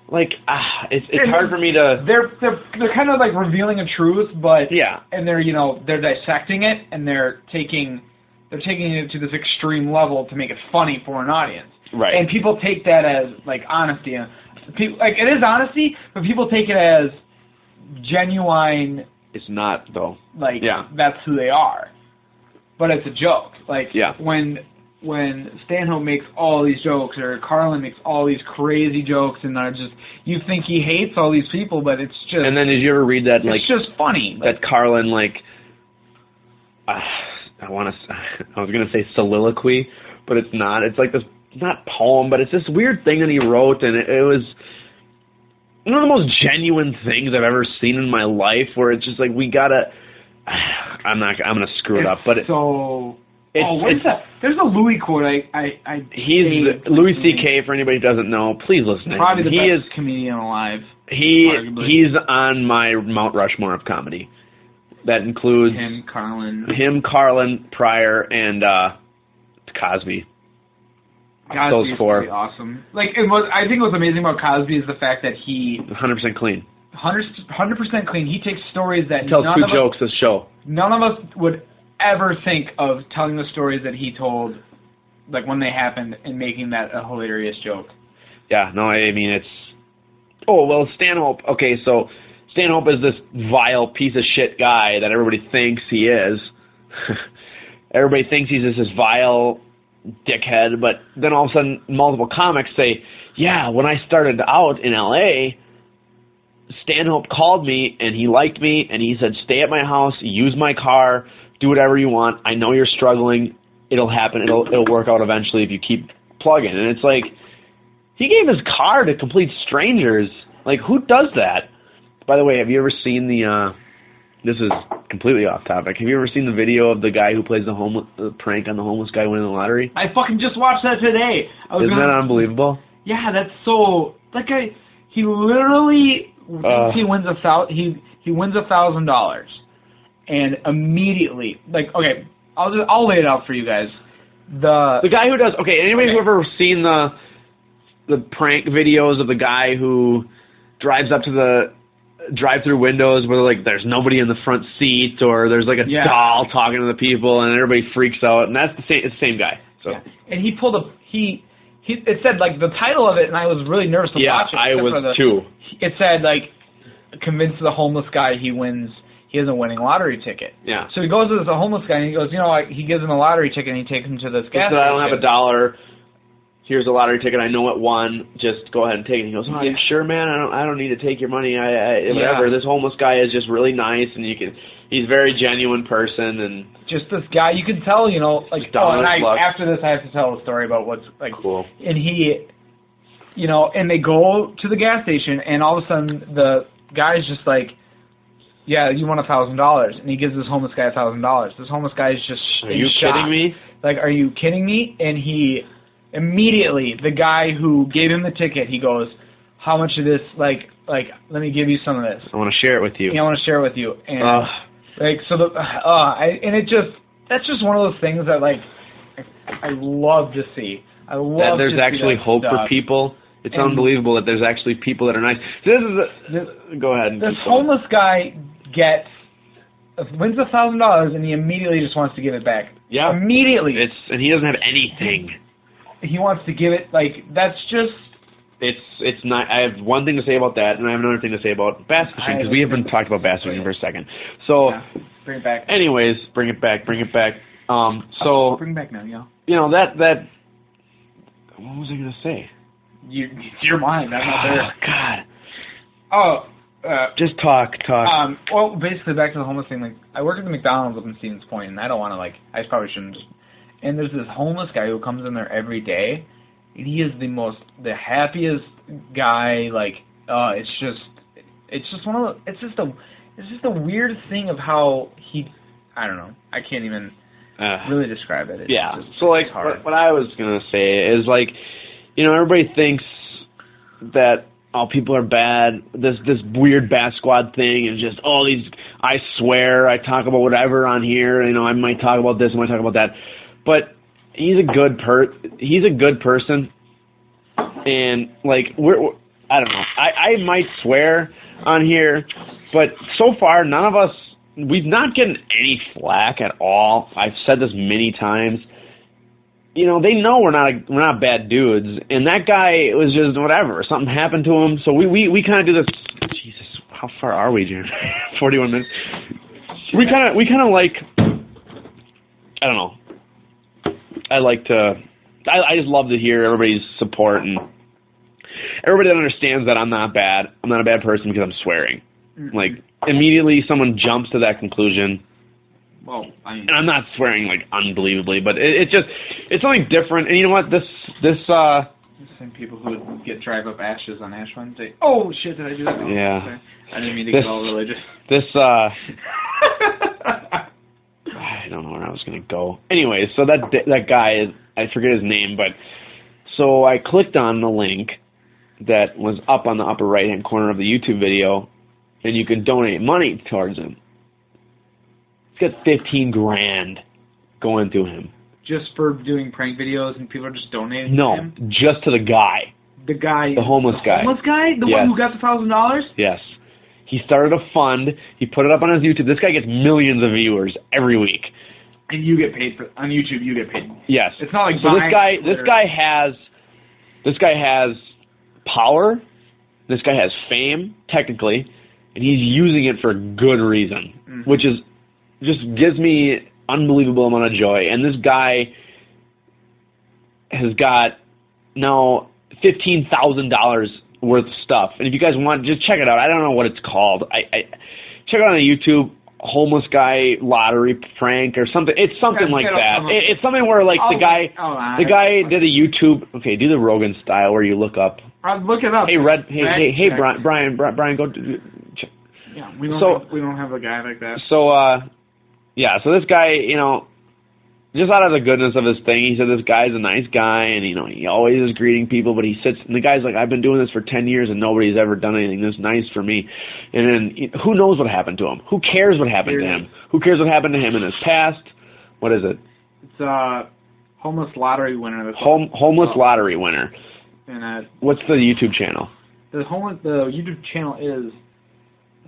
Speaker 1: Like ah it's it's
Speaker 2: And
Speaker 1: hard for me to
Speaker 2: They're they're they're kind of like revealing a truth, but
Speaker 1: yeah.
Speaker 2: and they're you know they're dissecting it and they're taking they're taking it to this extreme level to make it funny for an audience.
Speaker 1: Right.
Speaker 2: And people take that as like honesty. And people like it is honesty, but people take it as genuine.
Speaker 1: it's not though.
Speaker 2: Like
Speaker 1: Yeah.
Speaker 2: that's who they are. But it's a joke. Like
Speaker 1: Yeah.
Speaker 2: when when Stanhope makes all these jokes or Carlin makes all these crazy jokes and they're just you think he hates all these people, but it's just
Speaker 1: And then did you ever read that like
Speaker 2: it's just funny.
Speaker 1: that Carlin like uh, I want to I was gonna say soliloquy, but it's not. It's like this not poem, but it's this weird thing that he wrote, and it, it was one of the most genuine things I've ever seen in my life. Where it's just like we gotta. I'm not. I'm gonna screw it up, but it,
Speaker 2: so
Speaker 1: it's,
Speaker 2: oh, what is that? There's a Louis quote. I I, I
Speaker 1: he's
Speaker 2: saved.
Speaker 1: Louis C.K. For anybody who doesn't know, please listen.
Speaker 2: Probably the
Speaker 1: he
Speaker 2: best
Speaker 1: is
Speaker 2: comedian alive.
Speaker 1: he
Speaker 2: arguably.
Speaker 1: he's on my Mount Rushmore of comedy. That includes
Speaker 2: Him, Carlin.
Speaker 1: him, Carlin, Pryor, and uh, Cosby.
Speaker 2: Cosby
Speaker 1: those
Speaker 2: is
Speaker 1: four.
Speaker 2: pretty awesome. Like it was. I think what's amazing about Cosby is the fact that he
Speaker 1: 100% clean.
Speaker 2: 100 percent clean. He takes stories that
Speaker 1: He tells
Speaker 2: none
Speaker 1: two
Speaker 2: of
Speaker 1: jokes this show.
Speaker 2: none of us would ever think of telling the stories that he told, like when they happened, and making that a hilarious joke.
Speaker 1: Yeah, no, I mean it's. Oh well, Stanhope. Okay, so Stanhope is this vile piece of shit guy that everybody thinks he is. everybody thinks he's just this vile dickhead, but then all of a sudden, multiple comics say, "Yeah, when I started out in L.A." Stanhope called me and he liked me and he said, "Stay at my house, use my car, do whatever you want. I know you're struggling. It'll happen. It'll it'll work out eventually if you keep plugging." And it's like he gave his car to complete strangers. Like who does that? By the way, have you ever seen the uh this is completely off topic. Have you ever seen the video of the guy who plays the homeless the prank on the homeless guy winning the lottery?
Speaker 2: I fucking just watched that today.
Speaker 1: Isn't
Speaker 2: gonna,
Speaker 1: that unbelievable?
Speaker 2: Yeah, that's so. That guy, he literally
Speaker 1: Uh.
Speaker 2: he wins a thou he he wins a thousand dollars, and immediately, like, okay, I'll just, I'll lay it out for you guys. The
Speaker 1: The guy who does okay. Anybody who ever seen the the prank videos of the guy who drives up to the drive-through windows where like there's nobody in the front seat or there's like a
Speaker 2: Yeah.
Speaker 1: doll talking to the people and everybody freaks out and that's the same it's the same guy. So
Speaker 2: yeah, and he pulled a he. He, it said like the title of it, and I was really nervous to
Speaker 1: yeah,
Speaker 2: watch it.
Speaker 1: I was
Speaker 2: the,
Speaker 1: too.
Speaker 2: It said like, convince the homeless guy he wins. He has a winning lottery ticket.
Speaker 1: Yeah.
Speaker 2: So he goes to this homeless guy and he goes, you know, like, he gives him a lottery ticket and he takes him to this
Speaker 1: He
Speaker 2: gas
Speaker 1: said, I don't have a dollar. Here's a lottery ticket. I know it won. Just go ahead and take it. He goes, Oh,
Speaker 2: Yeah.
Speaker 1: sure, man? I don't. I don't need to take your money. I, I whatever.
Speaker 2: Yeah.
Speaker 1: This homeless guy is just really nice, and you can. He's a very genuine person, and
Speaker 2: just this guy. You can tell, you know, like oh, and I, after this, I have to tell a story about what's like.
Speaker 1: cool.
Speaker 2: And he, you know, and they go to the gas station, and all of a sudden the guy's just like, "Yeah, you want a thousand dollars," and he gives this homeless guy a thousand dollars. This homeless guy is just
Speaker 1: Are you
Speaker 2: shock.
Speaker 1: kidding me?
Speaker 2: Like, are you kidding me? And he immediately, the guy who gave him the ticket, he goes, how much of this like like let me give you some of this.
Speaker 1: I want to share it with you.
Speaker 2: Yeah, I want to share it with you. And
Speaker 1: Ugh.
Speaker 2: like so the uh I and it just that's just one of those things that like I, I love to see. I love
Speaker 1: that there's actually
Speaker 2: that
Speaker 1: hope
Speaker 2: stuff.
Speaker 1: for people. It's
Speaker 2: And-
Speaker 1: unbelievable that there's actually people that are nice. This is a,
Speaker 2: This,
Speaker 1: go ahead. and
Speaker 2: this homeless guy gets wins a thousand dollars and he immediately just wants to give it back.
Speaker 1: Yeah.
Speaker 2: Immediately.
Speaker 1: It's and he doesn't have anything.
Speaker 2: He wants to give it like that's just
Speaker 1: It's it's not. I have one thing to say about that, and I have another thing to say about bass fishing because we haven't talked about bass fishing for a second. So,
Speaker 2: yeah, bring it back.
Speaker 1: anyways, bring it back, bring it back. Um, so
Speaker 2: bring it back now, yeah.
Speaker 1: you know that that. What was I gonna say?
Speaker 2: You it's your mind. I'm not
Speaker 1: Oh
Speaker 2: there.
Speaker 1: God!
Speaker 2: Oh, uh,
Speaker 1: Just talk, talk.
Speaker 2: Um, well, basically back to the homeless thing. Like, I work at the McDonald's up in Stevens Point, and I don't want to like. I probably shouldn't just. And there's this homeless guy who comes in there every day. And he is the most, the happiest guy. Like, uh, it's just, it's just one of the. It's just a, it's just a weird thing of how he. I don't know. I can't even
Speaker 1: Uh,
Speaker 2: really describe it. It's
Speaker 1: yeah.
Speaker 2: just-
Speaker 1: So like,
Speaker 2: hard.
Speaker 1: what, what I was gonna say is like, you know, everybody thinks that oh people are bad. This this weird bass squad thing and just all these. I swear I talk about whatever on here. You know, I might talk about this, I might talk about that, but he's a good per. He's a good person, and like we're. we're I don't know. I, I might swear on here, but so far none of us we've not gotten any flack at all. I've said this many times. You know, they know we're not we're not bad dudes, and that guy was just whatever. Something happened to him, so we we we kind of do this. Jesus, how far are we, Jim? Forty one minutes. We kind of we kind of like. I don't know. I like to. I, I just love to hear everybody's support and everybody that understands that I'm not bad. I'm not a bad person because I'm swearing. Like immediately, someone jumps to that conclusion,
Speaker 2: well, I mean,
Speaker 1: and I'm not swearing like unbelievably, but it, it just it's something different. And you know what? This this uh
Speaker 2: same people who would get drive up ashes on Ash Wednesday. Oh shit! Did I do that? No,
Speaker 1: Yeah.
Speaker 2: sorry. I didn't mean to
Speaker 1: This-
Speaker 2: get all religious.
Speaker 1: this uh I don't know where I was gonna go. Anyway, so that that guy I forget his name, but so I clicked on the link that was up on the upper right hand corner of the YouTube video, and you can donate money towards him. He's got fifteen grand going to him.
Speaker 2: just for doing prank videos and people are just donating
Speaker 1: No,
Speaker 2: to him?
Speaker 1: just to the guy.
Speaker 2: The guy
Speaker 1: The homeless guy.
Speaker 2: Homeless guy? The
Speaker 1: Yes.
Speaker 2: one who got the thousand dollars?
Speaker 1: Yes. He started a fund. He put it up on his YouTube. This guy gets millions of viewers every week.
Speaker 2: And you get paid for on YouTube you get paid.
Speaker 1: Yes.
Speaker 2: It's not like
Speaker 1: so this guy this guy has this guy has power. This guy has fame technically, and he's using it for a good reason,
Speaker 2: Mhm.
Speaker 1: which is just gives me unbelievable amount of joy. And this guy has got now fifteen thousand dollars worth of stuff. And if you guys want, just check it out. I don't know what it's called. I, I check it out on YouTube. Homeless guy lottery prank or something. It's something like that. It, it's something where like the guy,
Speaker 2: oh,
Speaker 1: the guy did a YouTube. Okay, do the Rogan style where you look up.
Speaker 2: I'll look it up.
Speaker 1: Hey, Red. Hey, hey, hey. Brian. Brian. Brian, go. Do, check.
Speaker 2: Yeah, we don't
Speaker 1: So-
Speaker 2: have, we don't have a guy like that.
Speaker 1: So, uh, yeah. So this guy, you know, just out of the goodness of his thing, he said this guy's a nice guy, and you know, he always is greeting people. But he sits, and the guy's like, I've been doing this for ten years, and nobody's ever done anything this nice for me. And then who knows what happened to him? Who cares what happened to him? Who cares what happened to him in his past? What is it?
Speaker 2: It's uh homeless lottery winner
Speaker 1: Home homeless
Speaker 2: Oh.
Speaker 1: lottery winner.
Speaker 2: and uh
Speaker 1: What's the YouTube channel?
Speaker 2: the homeless the YouTube channel is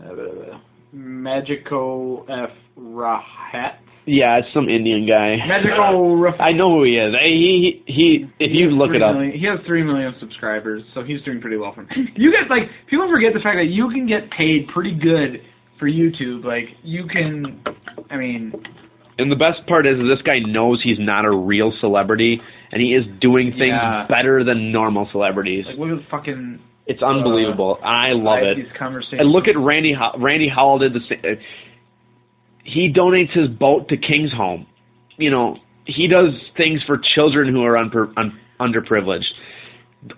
Speaker 2: uh, Magico F Rahat.
Speaker 1: Yeah, it's some Indian guy.
Speaker 2: Magico Rahat.
Speaker 1: I know who he is. He he, he if
Speaker 2: He
Speaker 1: you look it up.
Speaker 2: million- he has three million subscribers, so he's doing pretty well for him. You get like people forget the fact that you can get paid pretty good for YouTube. Like you can, I mean,
Speaker 1: And the best part is this guy knows he's not a real celebrity, and he is doing things
Speaker 2: Yeah.
Speaker 1: better than normal celebrities.
Speaker 2: like look at the fucking.
Speaker 1: It's unbelievable. Uh,
Speaker 2: I love
Speaker 1: it.
Speaker 2: These conversations.
Speaker 1: And look at Randy. Ho- Randy Howell did the same. He donates his boat to King's Home. You know, he does things for children who are unper- un- underprivileged.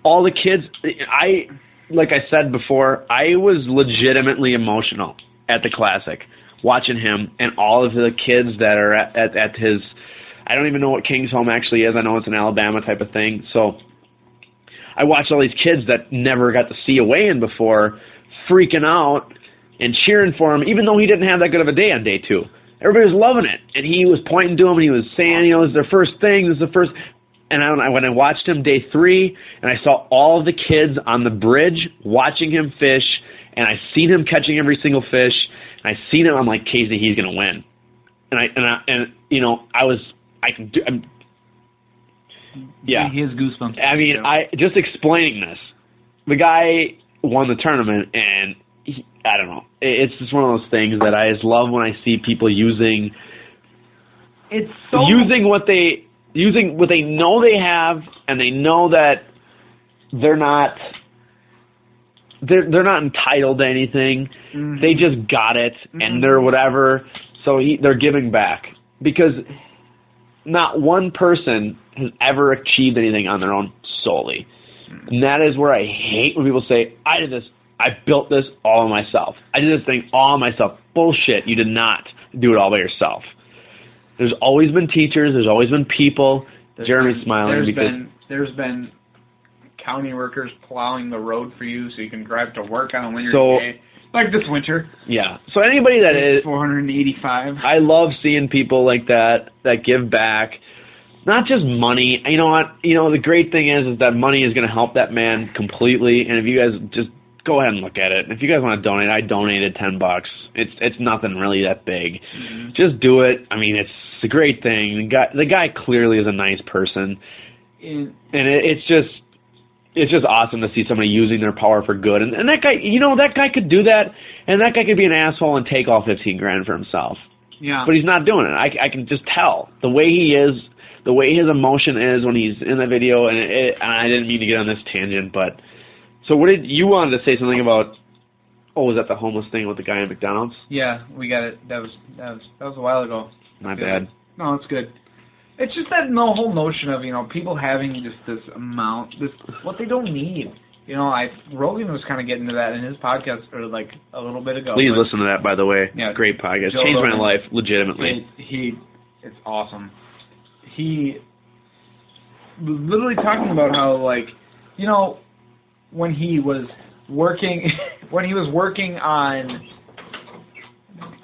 Speaker 1: All the kids. I like I said before. I was legitimately emotional at the classic watching him and all of the kids that are at, at, at his. I don't even know what King's Home actually is. I know it's an Alabama type of thing. So I watched all these kids that never got to see a weigh-in before, freaking out and cheering for him, even though he didn't have that good of a day on day two. Everybody was loving it, and he was pointing to him and he was saying, you know, this is their first thing, this is the first. And I, when I watched him day three, and I saw all of the kids on the bridge watching him fish, and I seen him catching every single fish, and I seen him, I'm like, Casey, he's gonna win. And I and I and you know, I was I can do. I'm, yeah,
Speaker 2: He has goosebumps.
Speaker 1: I mean, I just explaining this. The guy won the tournament, and I don't know. It- It's just one of those things that I just love when I see people using
Speaker 2: it's so
Speaker 1: using what they using what they know they have, and they know that they're not they're they're not entitled to anything.
Speaker 2: Mhm.
Speaker 1: They just got it,
Speaker 2: Mhm.
Speaker 1: and they're whatever. So he, they're giving back because not one person has ever achieved anything on their own solely. And that is where I hate when people say, I did this, I built this all myself. I did this thing all myself. Bullshit. You did not do it all by yourself. There's always been teachers, there's always been people.
Speaker 2: There's
Speaker 1: Jeremy's
Speaker 2: been-
Speaker 1: smiling
Speaker 2: There's
Speaker 1: because
Speaker 2: been there's been county workers plowing the road for you so you can drive to work on a winter
Speaker 1: So-
Speaker 2: day. Like this winter.
Speaker 1: yeah. So anybody that is
Speaker 2: 485.
Speaker 1: I love seeing people like that that give back. Not just money. You know what? You know the great thing is is that money is going to help that man completely. And if you guys just go ahead and look at it. If you guys want to donate, I donated ten bucks. It's it's nothing really that big.
Speaker 2: Mhm.
Speaker 1: Just do it. I mean, it's a great thing. The guy the guy clearly is a nice person,
Speaker 2: In-
Speaker 1: and it, it's just it's just awesome to see somebody using their power for good. And, and that guy, you know, that guy could do that, and that guy could be an asshole and take all fifteen grand for himself
Speaker 2: yeah.
Speaker 1: but he's not doing it. I, I can just tell the way he is, the way his emotion is when he's in the video. And, it, and I didn't mean to get on this tangent, but so what did you wanted to say something about? Oh, was that the homeless thing with the guy at McDonald's?
Speaker 2: yeah, we got it. That was that was that was a while ago.
Speaker 1: My
Speaker 2: Good.
Speaker 1: bad.
Speaker 2: No, it's good. It's just that no whole notion of you know people having just this amount, this what they don't need. You know, I Rogan was kind of getting to that in his podcast or like a little bit ago.
Speaker 1: Please
Speaker 2: but
Speaker 1: listen to that, by the way.
Speaker 2: Yeah.
Speaker 1: Great podcast.
Speaker 2: Joe
Speaker 1: Changed my life legitimately.
Speaker 2: He, he it's awesome. He was literally talking about how like you know when he was working when he was working on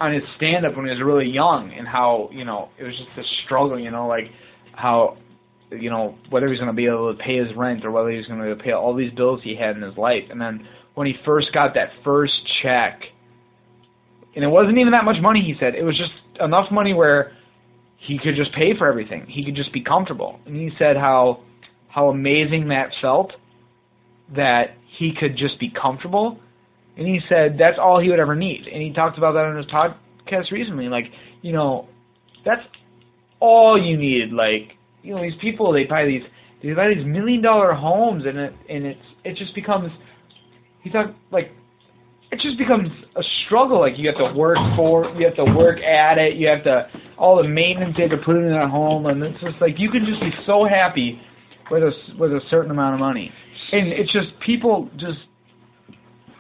Speaker 2: on his stand up when he was really young and how you know it was just a struggle you know like how you know whether he was going to be able to pay his rent or whether he was going to be able to pay all these bills he had in his life. And then when he first got that first check and it wasn't even that much money he said it was just enough money where he could just pay for everything. He could just be comfortable. And he said how how amazing that felt that he could just be comfortable. And he said that's all he would ever need. And he talked about that on his podcast recently. Like you know that's all you need. Like you know these people they buy these they buy these million dollar homes and it and it's it just becomes he thought like it just becomes a struggle. Like you have to work for, you have to work at it. You have to all the maintenance you have to put in that home, and it's just like you can just be so happy with a with a certain amount of money, and it's just people just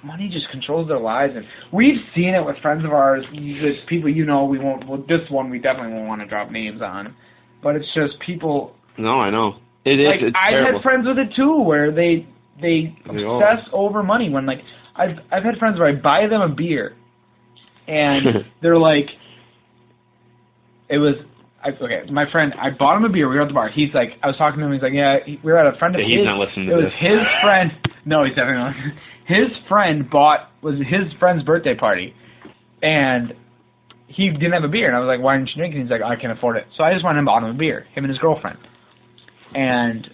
Speaker 2: money just controls their lives, and we've seen it with friends of ours, just people you know. We won't. Well, this one we definitely won't want to drop names on, but it's just people
Speaker 1: No, I know. It is.
Speaker 2: like
Speaker 1: it's
Speaker 2: I've
Speaker 1: terrible.
Speaker 2: had friends with it too, where they they
Speaker 1: They all-
Speaker 2: obsess over money. When like I've I've had friends where I buy them a beer, and they're like, it was. I, okay, my friend, I bought him a beer. We were at the bar. He's like, I was talking to him. He's like, yeah, he, we were at a friend of
Speaker 1: Yeah, he's not listening
Speaker 2: it was
Speaker 1: this.
Speaker 2: his friend. No, he's definitely not. His friend bought was his friend's birthday party, and he didn't have a beer. And I was like, why didn't you drink? And he's like, I can't afford it. So I just went and bought him a beer. Him and his girlfriend. And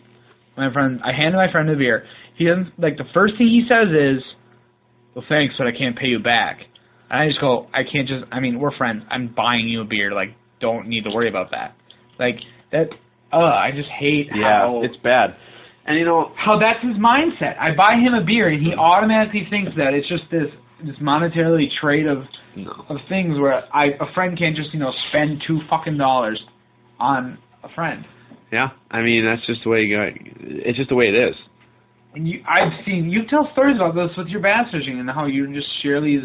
Speaker 2: my friend, I handed my friend the beer. He doesn't like the first thing he says is, "Well, thanks, but I can't pay you back." And I just go, "I can't just. I mean, we're friends. I'm buying you a beer. Like, don't need to worry about that. Like that. Uh, I just hate
Speaker 1: yeah,
Speaker 2: how
Speaker 1: it's bad. And you know,
Speaker 2: how that's his mindset. I buy him a beer, and he automatically thinks that it's just this this monetarily trade of
Speaker 1: no.
Speaker 2: of things where I a friend can't just you know spend two fucking dollars on a friend.
Speaker 1: Yeah, I mean that's just the way you got. It's just the way it is.
Speaker 2: And you, I've seen you tell stories about this with your bass fishing and how you just share these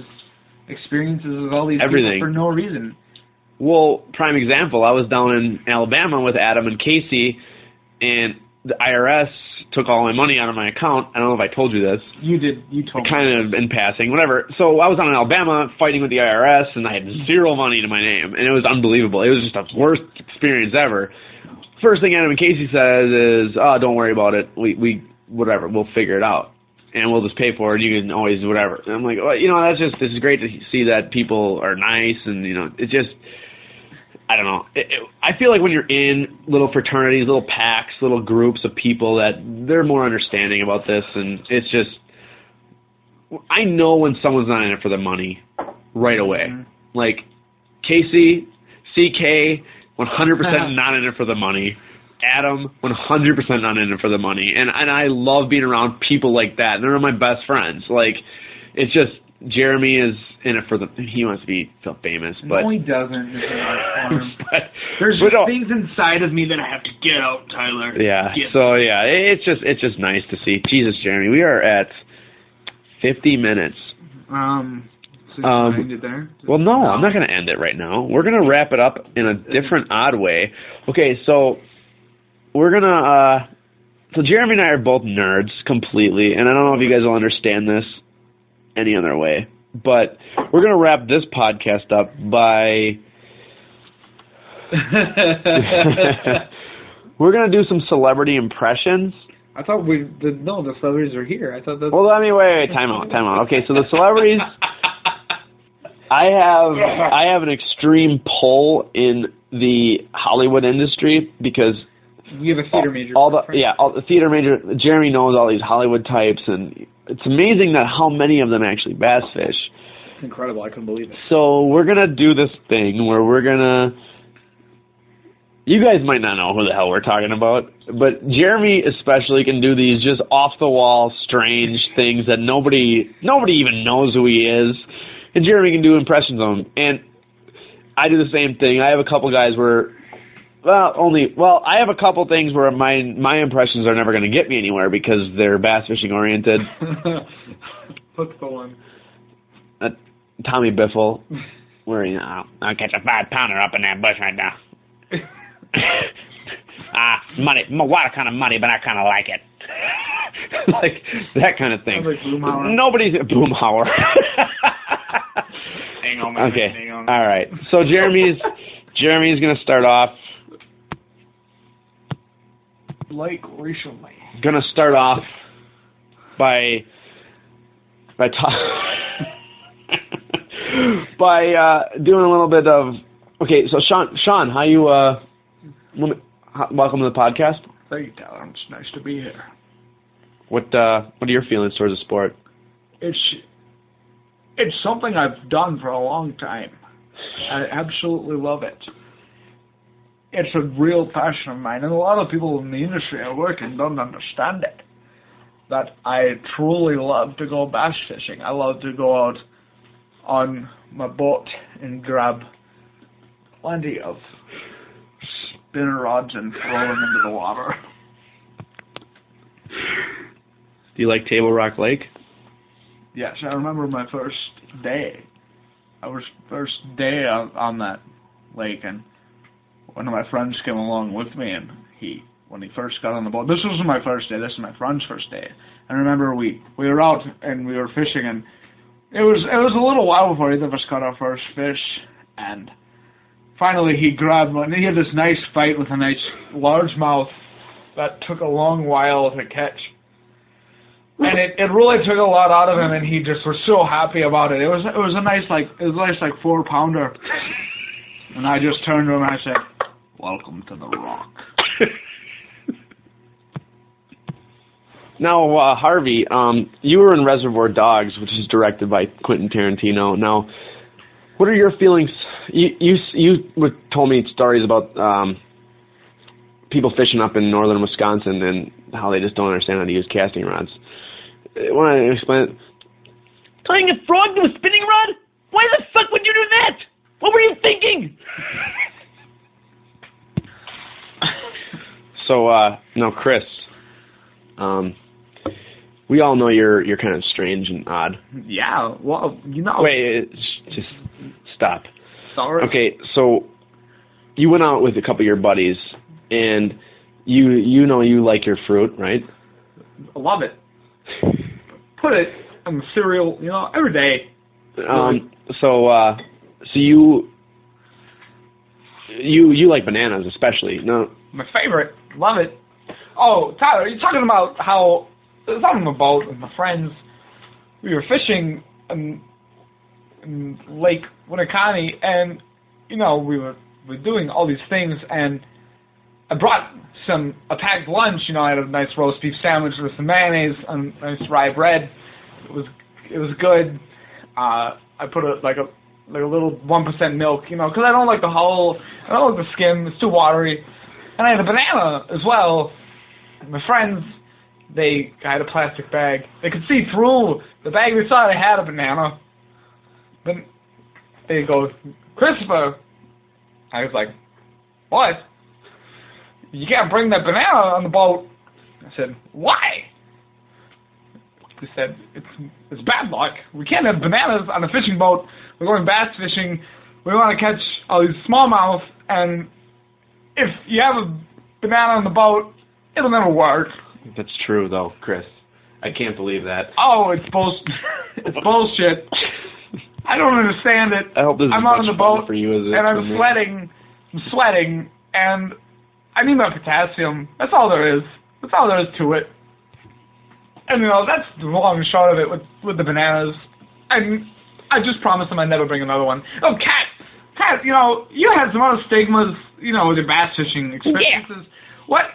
Speaker 2: experiences with all these
Speaker 1: Everything.
Speaker 2: people for no reason.
Speaker 1: Well, prime example, I was down in Alabama with Adam and Casey, and the IRS took all my money out of my account. I don't know if I told you this.
Speaker 2: You did. You told me.
Speaker 1: Kind of in passing, whatever. So I was out in Alabama fighting with the IRS, and I had zero money to my name, and it was unbelievable. It was just the worst experience ever. First thing Adam and Casey says is, "Oh, don't worry about it. We we whatever. We'll figure it out, and we'll just pay for it. You can always do whatever." And I'm like, well, you know, that's just this is great to see that people are nice, and you know, it just I don't know. It, it, I feel like when you're in little fraternities, little packs, little groups of people, that they're more understanding about this, and it's just. I know when someone's not in it for the money, right away.
Speaker 2: Mm-hmm.
Speaker 1: Like Casey, CK, 100% not in it for the money. Adam, 100% not in it for the money, and and I love being around people like that. They're my best friends. Like, it's just Jeremy is in it for the. He wants to be feel famous, but
Speaker 2: no, he doesn't. It's an art form.
Speaker 1: but,
Speaker 2: There's
Speaker 1: but
Speaker 2: just things inside of me that I have to get out, Tyler.
Speaker 1: yeah.
Speaker 2: Get-
Speaker 1: So yeah, it's just it's just nice to see. Jesus, Jeremy, we are at 50 minutes.
Speaker 2: um. So
Speaker 1: Um,
Speaker 2: there.
Speaker 1: Well, no, I'm not going to end it right now. We're going to wrap it up in a different, odd way. Okay, so we're going to. uh So Jeremy and I are both nerds completely, and I don't know if you guys will understand this any other way, but we're going to wrap this podcast up by. we're going to do some celebrity impressions.
Speaker 2: I thought we the no the celebrities are here. I thought that.
Speaker 1: Well, let me wait, wait, time out, time out. Okay, so the celebrities. I have I have an extreme pull in the Hollywood industry because
Speaker 2: we have a theater major.
Speaker 1: all the yeah all the theater major Jeremy knows all these Hollywood types and it's amazing that how many of them actually bass fish.
Speaker 2: It's incredible. I couldn't believe it.
Speaker 1: So we're gonna do this thing where we're gonna. You guys might not know who the hell we're talking about, but Jeremy especially can do these just off the wall, strange things that nobody nobody even knows who he is, and Jeremy can do impressions of him. And I do the same thing. I have a couple guys where, well, only well, I have a couple things where my my impressions are never going to get me anywhere because they're bass fishing oriented.
Speaker 2: What's the one?
Speaker 1: Uh, Tommy Biffle, where you know I'll catch a five pounder up in that bush right now. Ah, muddy, m- water kind of money, but I kind of like it. like that kind of thing.
Speaker 2: Like.
Speaker 1: Nobody's Boomhauer.
Speaker 2: Hang on, man.
Speaker 1: okay,
Speaker 2: Hang on.
Speaker 1: all right. So Jeremy's Jeremy's gonna start off.
Speaker 2: Like recently.
Speaker 1: Gonna start off by by ta- by uh, doing a little bit of. Okay, so Sean, Sean, how you? Uh, me- how- welcome to the podcast.
Speaker 2: Thank you, Tyler. It's nice to be here.
Speaker 1: What uh, what are your feelings towards the sport?
Speaker 2: It's it's something I've done for a long time. I absolutely love it. It's a real passion of mine, and a lot of people in the industry I work in don't understand it. That I truly love to go bass fishing. I love to go out on my boat and grab plenty of spinner rods and throw them into the water.
Speaker 1: Do you like Table Rock Lake?
Speaker 2: Yes, I remember my first day. I was first day on, on that lake, and one of my friends came along with me, and he, when he first got on the boat, this wasn't my first day. This is my friend's first day. I remember we we were out and we were fishing, and it was it was a little while before either of us caught our first fish, and finally he grabbed one. And He had this nice fight with a nice largemouth that took a long while to catch and it, it really took a lot out of him, and he just was so happy about it. It was it was a nice like it was a nice like four pounder, and I just turned to him and I said, "Welcome to the Rock."
Speaker 1: Now, uh, Harvey, um, you were in Reservoir Dogs, which is directed by Quentin Tarantino. Now, what are your feelings? You you you were- told me stories about um, people fishing up in northern Wisconsin and how they just don't understand how to use casting rods. Want to explain? it?
Speaker 3: Tying a frog to a spinning rod? Why the fuck would you do that? What were you thinking?
Speaker 1: So, uh, no, Chris. Um, we all know you're you're kind of strange and odd.
Speaker 2: Yeah, well, you know.
Speaker 1: Wait, it's- just stop.
Speaker 2: sorry.
Speaker 1: Okay, so you went out with a couple of your buddies, and you you know you like your fruit, right?
Speaker 2: I love it. Put it on the cereal, you know, every day.
Speaker 1: Um, so uh, so you you you like bananas especially. No,
Speaker 2: My favorite. Love it. Oh, Tyler, you're talking about how I was on a boat with my friends. We were fishing in, in Lake Winneconne, and you know we were we were doing all these things, and I brought some a packed lunch. You know, I had a nice roast beef sandwich with some mayonnaise and nice rye bread. It was it was good. Uh, I put a like a like a little one percent milk, you know, because I don't like the whole. I don't like the skin; it's too watery. And I had a banana as well. My friends, they had a plastic bag. They could see through the bag. They saw I had a banana. Then they go, Christopher. I was like, what? You can't bring that banana on the boat. I said, why? They said, it's it's bad luck. We can't have bananas on a fishing boat. We're going bass fishing. We want to catch all these smallmouth, and if you have a banana on the boat, it'll never work.
Speaker 1: that's true though, Chris. I can't believe that.
Speaker 2: Oh, it's bullshit. it's bullshit. I don't understand it.
Speaker 1: I hope this
Speaker 2: I'm
Speaker 1: much
Speaker 2: on the boat
Speaker 1: for you as it is
Speaker 2: and I'm sweating. I'm sweating, and I need my potassium. That's all there is. That's all there is to it. And you know, that's the long and short of it with with the bananas. And I just promised them I'd never bring another one. Oh, Katt, Katt, you know, you had some other stigmas, you know, with your bass fishing experiences. What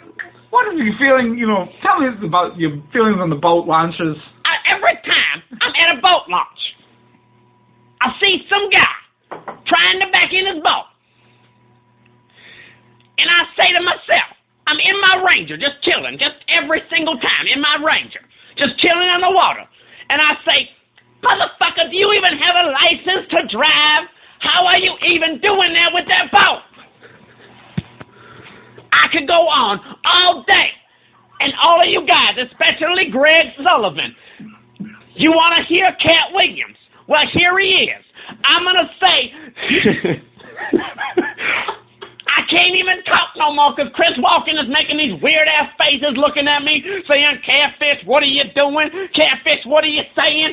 Speaker 2: what is your feeling? You know, tell me about your feelings on the boat launches.
Speaker 3: I, every time I'm at a boat launch, I see some guy trying to back in his boat. And I say to myself, I'm in my Ranger, just chilling, just every single time in my Ranger, just chilling on the water. And I say, motherfucker, do you even have a license to drive? How are you even doing that with that boat? I could go on all day. And all of you guys, especially Greg Sullivan, you want to hear Katt Williams? Well, here he is. I'm going to say, I can't even talk no more because Chris Walken is making these weird ass faces looking at me saying, Catfish, what are you doing? Catfish, what are you saying?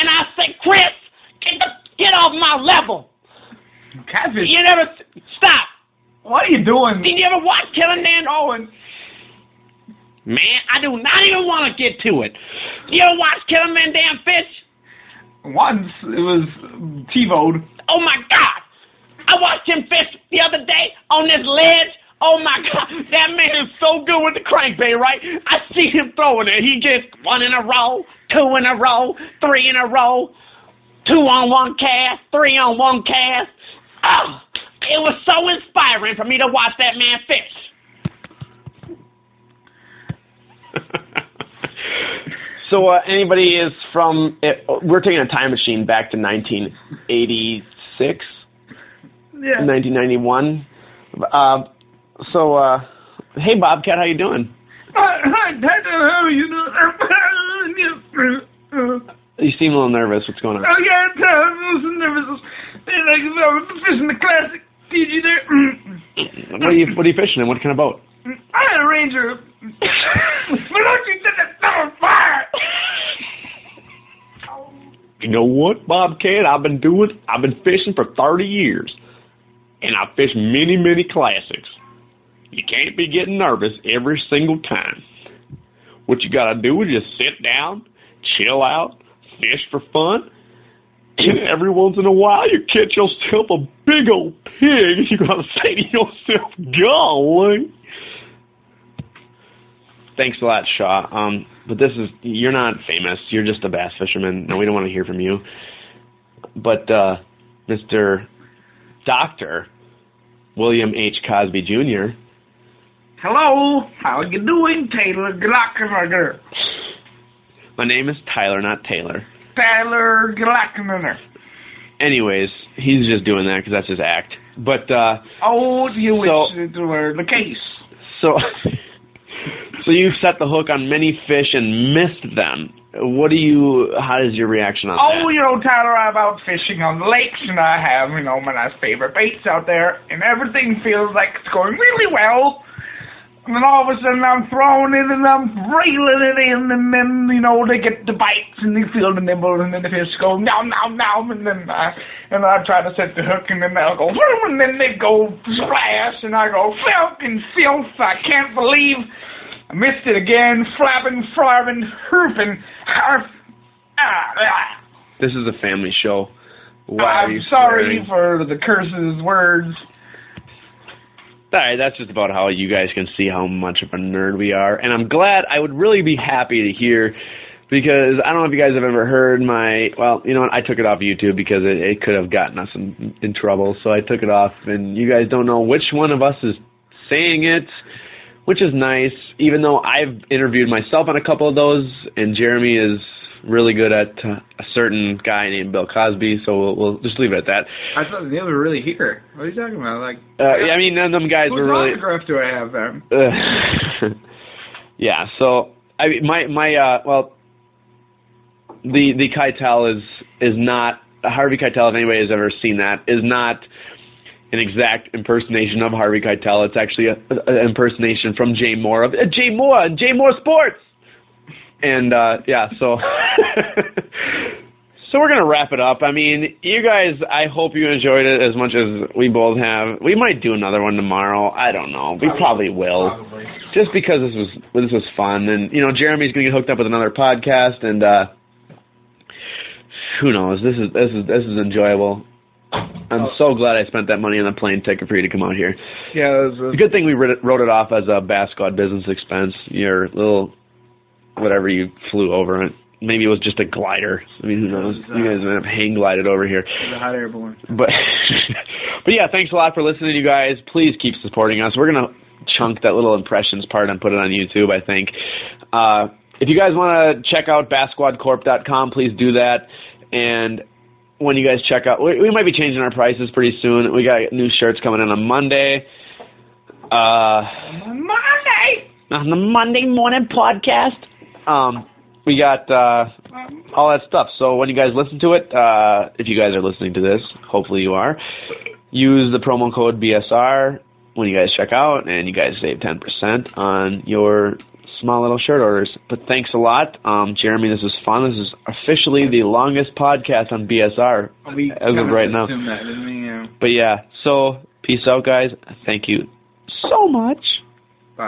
Speaker 3: And I say, Chris, get, the, get off my level.
Speaker 2: Catfish,
Speaker 3: You never, stop.
Speaker 2: what are you doing?
Speaker 3: Did you ever watch Killing Dan
Speaker 2: Owen,
Speaker 3: Man, I do not even want to get to it. You ever watch Kevin VanDam Fish?
Speaker 2: once it was TiVoed.
Speaker 3: Oh my God! I watched him fish the other day on this ledge. Oh my God, that man is so good with the crankbait, right? I see him throwing it. He gets one in a row, two in a row, three in a row, two on one cast, three on one cast. Oh, it was so inspiring for me to watch that man fish.
Speaker 1: so uh, anybody is from? Uh, we're taking a time machine back to 1986,
Speaker 2: Yeah.
Speaker 1: 1991. Uh, so, uh, hey Bobcat, how you doing?
Speaker 2: Hi, Dad, how are you doing?
Speaker 1: You seem a little nervous. What's going on?
Speaker 2: Oh yeah, I was nervous. Was oh, fishing the classic. Did you there?
Speaker 1: What are you What are you fishing in? What kind of boat?
Speaker 2: I had a ranger. But don't you set that stuff on fire?
Speaker 1: You know what, Bobcat? I've been doing. I've been fishing for 30 years, and I fished many, many classics. You can't be getting nervous every single time. What you gotta do is just sit down, chill out, fish for fun, and every once in a while you catch yourself a big old pig, and you gotta say to yourself, "Golly." Thanks a lot, Shaw. Um, but this is you're not famous. You're just a bass fisherman. No, we don't want to hear from you. But uh, Mr. Doctor William H. Cosby Jr.
Speaker 2: Hello, how are you doing, Taylor Glockenberger?
Speaker 1: My name is Tyler, not Taylor.
Speaker 2: Tyler Glockenberger.
Speaker 1: Anyways, he's just doing that because that's his act. But uh,
Speaker 2: Oh, you
Speaker 1: So-
Speaker 2: wish it were the case.
Speaker 1: so, so you set the hook on many fish and missed them. What do you? How is your reaction on
Speaker 2: Oh,
Speaker 1: that?
Speaker 2: you know, Tyler, I'm out fishing on the lakes, and I have, you know, my nice favorite baits out there, and everything feels like it's going really well.
Speaker 4: And then all of a sudden I'm throwing it and I'm reeling it in and then, you know, they get the bites and they feel the nibble and then the fish go now, now, now and then I, and I try to set the hook and then they'll go vroom, and then they go splash and I go fucking filth, I can't believe I missed it again, flapping, flapping, hooping, harf, ah, ah.
Speaker 1: This is a family show. Why
Speaker 4: I'm sorry for the curses, words.
Speaker 1: All right, that's just about how you guys can see how much of a nerd we are. And I'm glad, I would really be happy to hear, because I don't know if you guys have ever heard my, well, you know what, I took it off YouTube because it, it could have gotten us in, in trouble, so I took it off, and you guys don't know which one of us is saying it, which is nice, even though I've interviewed myself on a couple of those, and Jeremy is really good at uh, a certain guy named Bill Cosby, so we'll, we'll just leave it at that.
Speaker 2: I thought they were really here. What are you talking about? Like,
Speaker 1: Uh, I mean, none of them guys were really...
Speaker 2: autograph do I have then?
Speaker 1: Uh, yeah. So I mean, my my uh well, the the Keitel is is not Harvey Keitel. If anybody has ever seen that, is not an exact impersonation of Harvey Keitel. It's actually a, an impersonation from Jay Mohr of uh, Jay Mohr and Jay Mohr Sports. And uh yeah, so so we're gonna wrap it up. I mean, you guys, I hope you enjoyed it as much as we both have. We might do another one tomorrow. I don't know. We probably will
Speaker 4: Probably.
Speaker 1: just because this was this was fun and you know Jeremy's gonna get hooked up with another podcast and uh who knows this is this is this is enjoyable. I'm so glad I spent that money on the plane ticket for you to come out here.
Speaker 2: Yeah, it was,
Speaker 1: It's a good thing we wrote it, wrote it off as a Bass Squad business expense. Your little whatever you flew over it. Maybe it was just a glider. I mean, who knows?
Speaker 2: It was, uh,
Speaker 1: You guys might have hang glided over here.
Speaker 2: it hot air balloon.
Speaker 1: But but yeah, thanks a lot for listening, you guys. Please keep supporting us. We're gonna chunk that little impressions part and put it on YouTube. I think. Uh, if you guys want to check out bassquadcorp.com, please do that. And when you guys check out, we, we might be changing our prices pretty soon. We got new shirts coming in on Monday. Uh,
Speaker 4: Monday!
Speaker 1: on the Monday morning podcast. Um, we got uh, all that stuff. So when you guys listen to it, uh, if you guys are listening to this, hopefully you are, use the promo code BSR when you guys check out, and you guys save 10% on your small little shirt orders. But thanks a lot. Um, Jeremy, this is fun. This is officially the longest podcast on BSR
Speaker 2: We
Speaker 1: as of right now.
Speaker 2: That, didn't we? Yeah.
Speaker 1: But yeah, so peace out, guys. Thank you so much.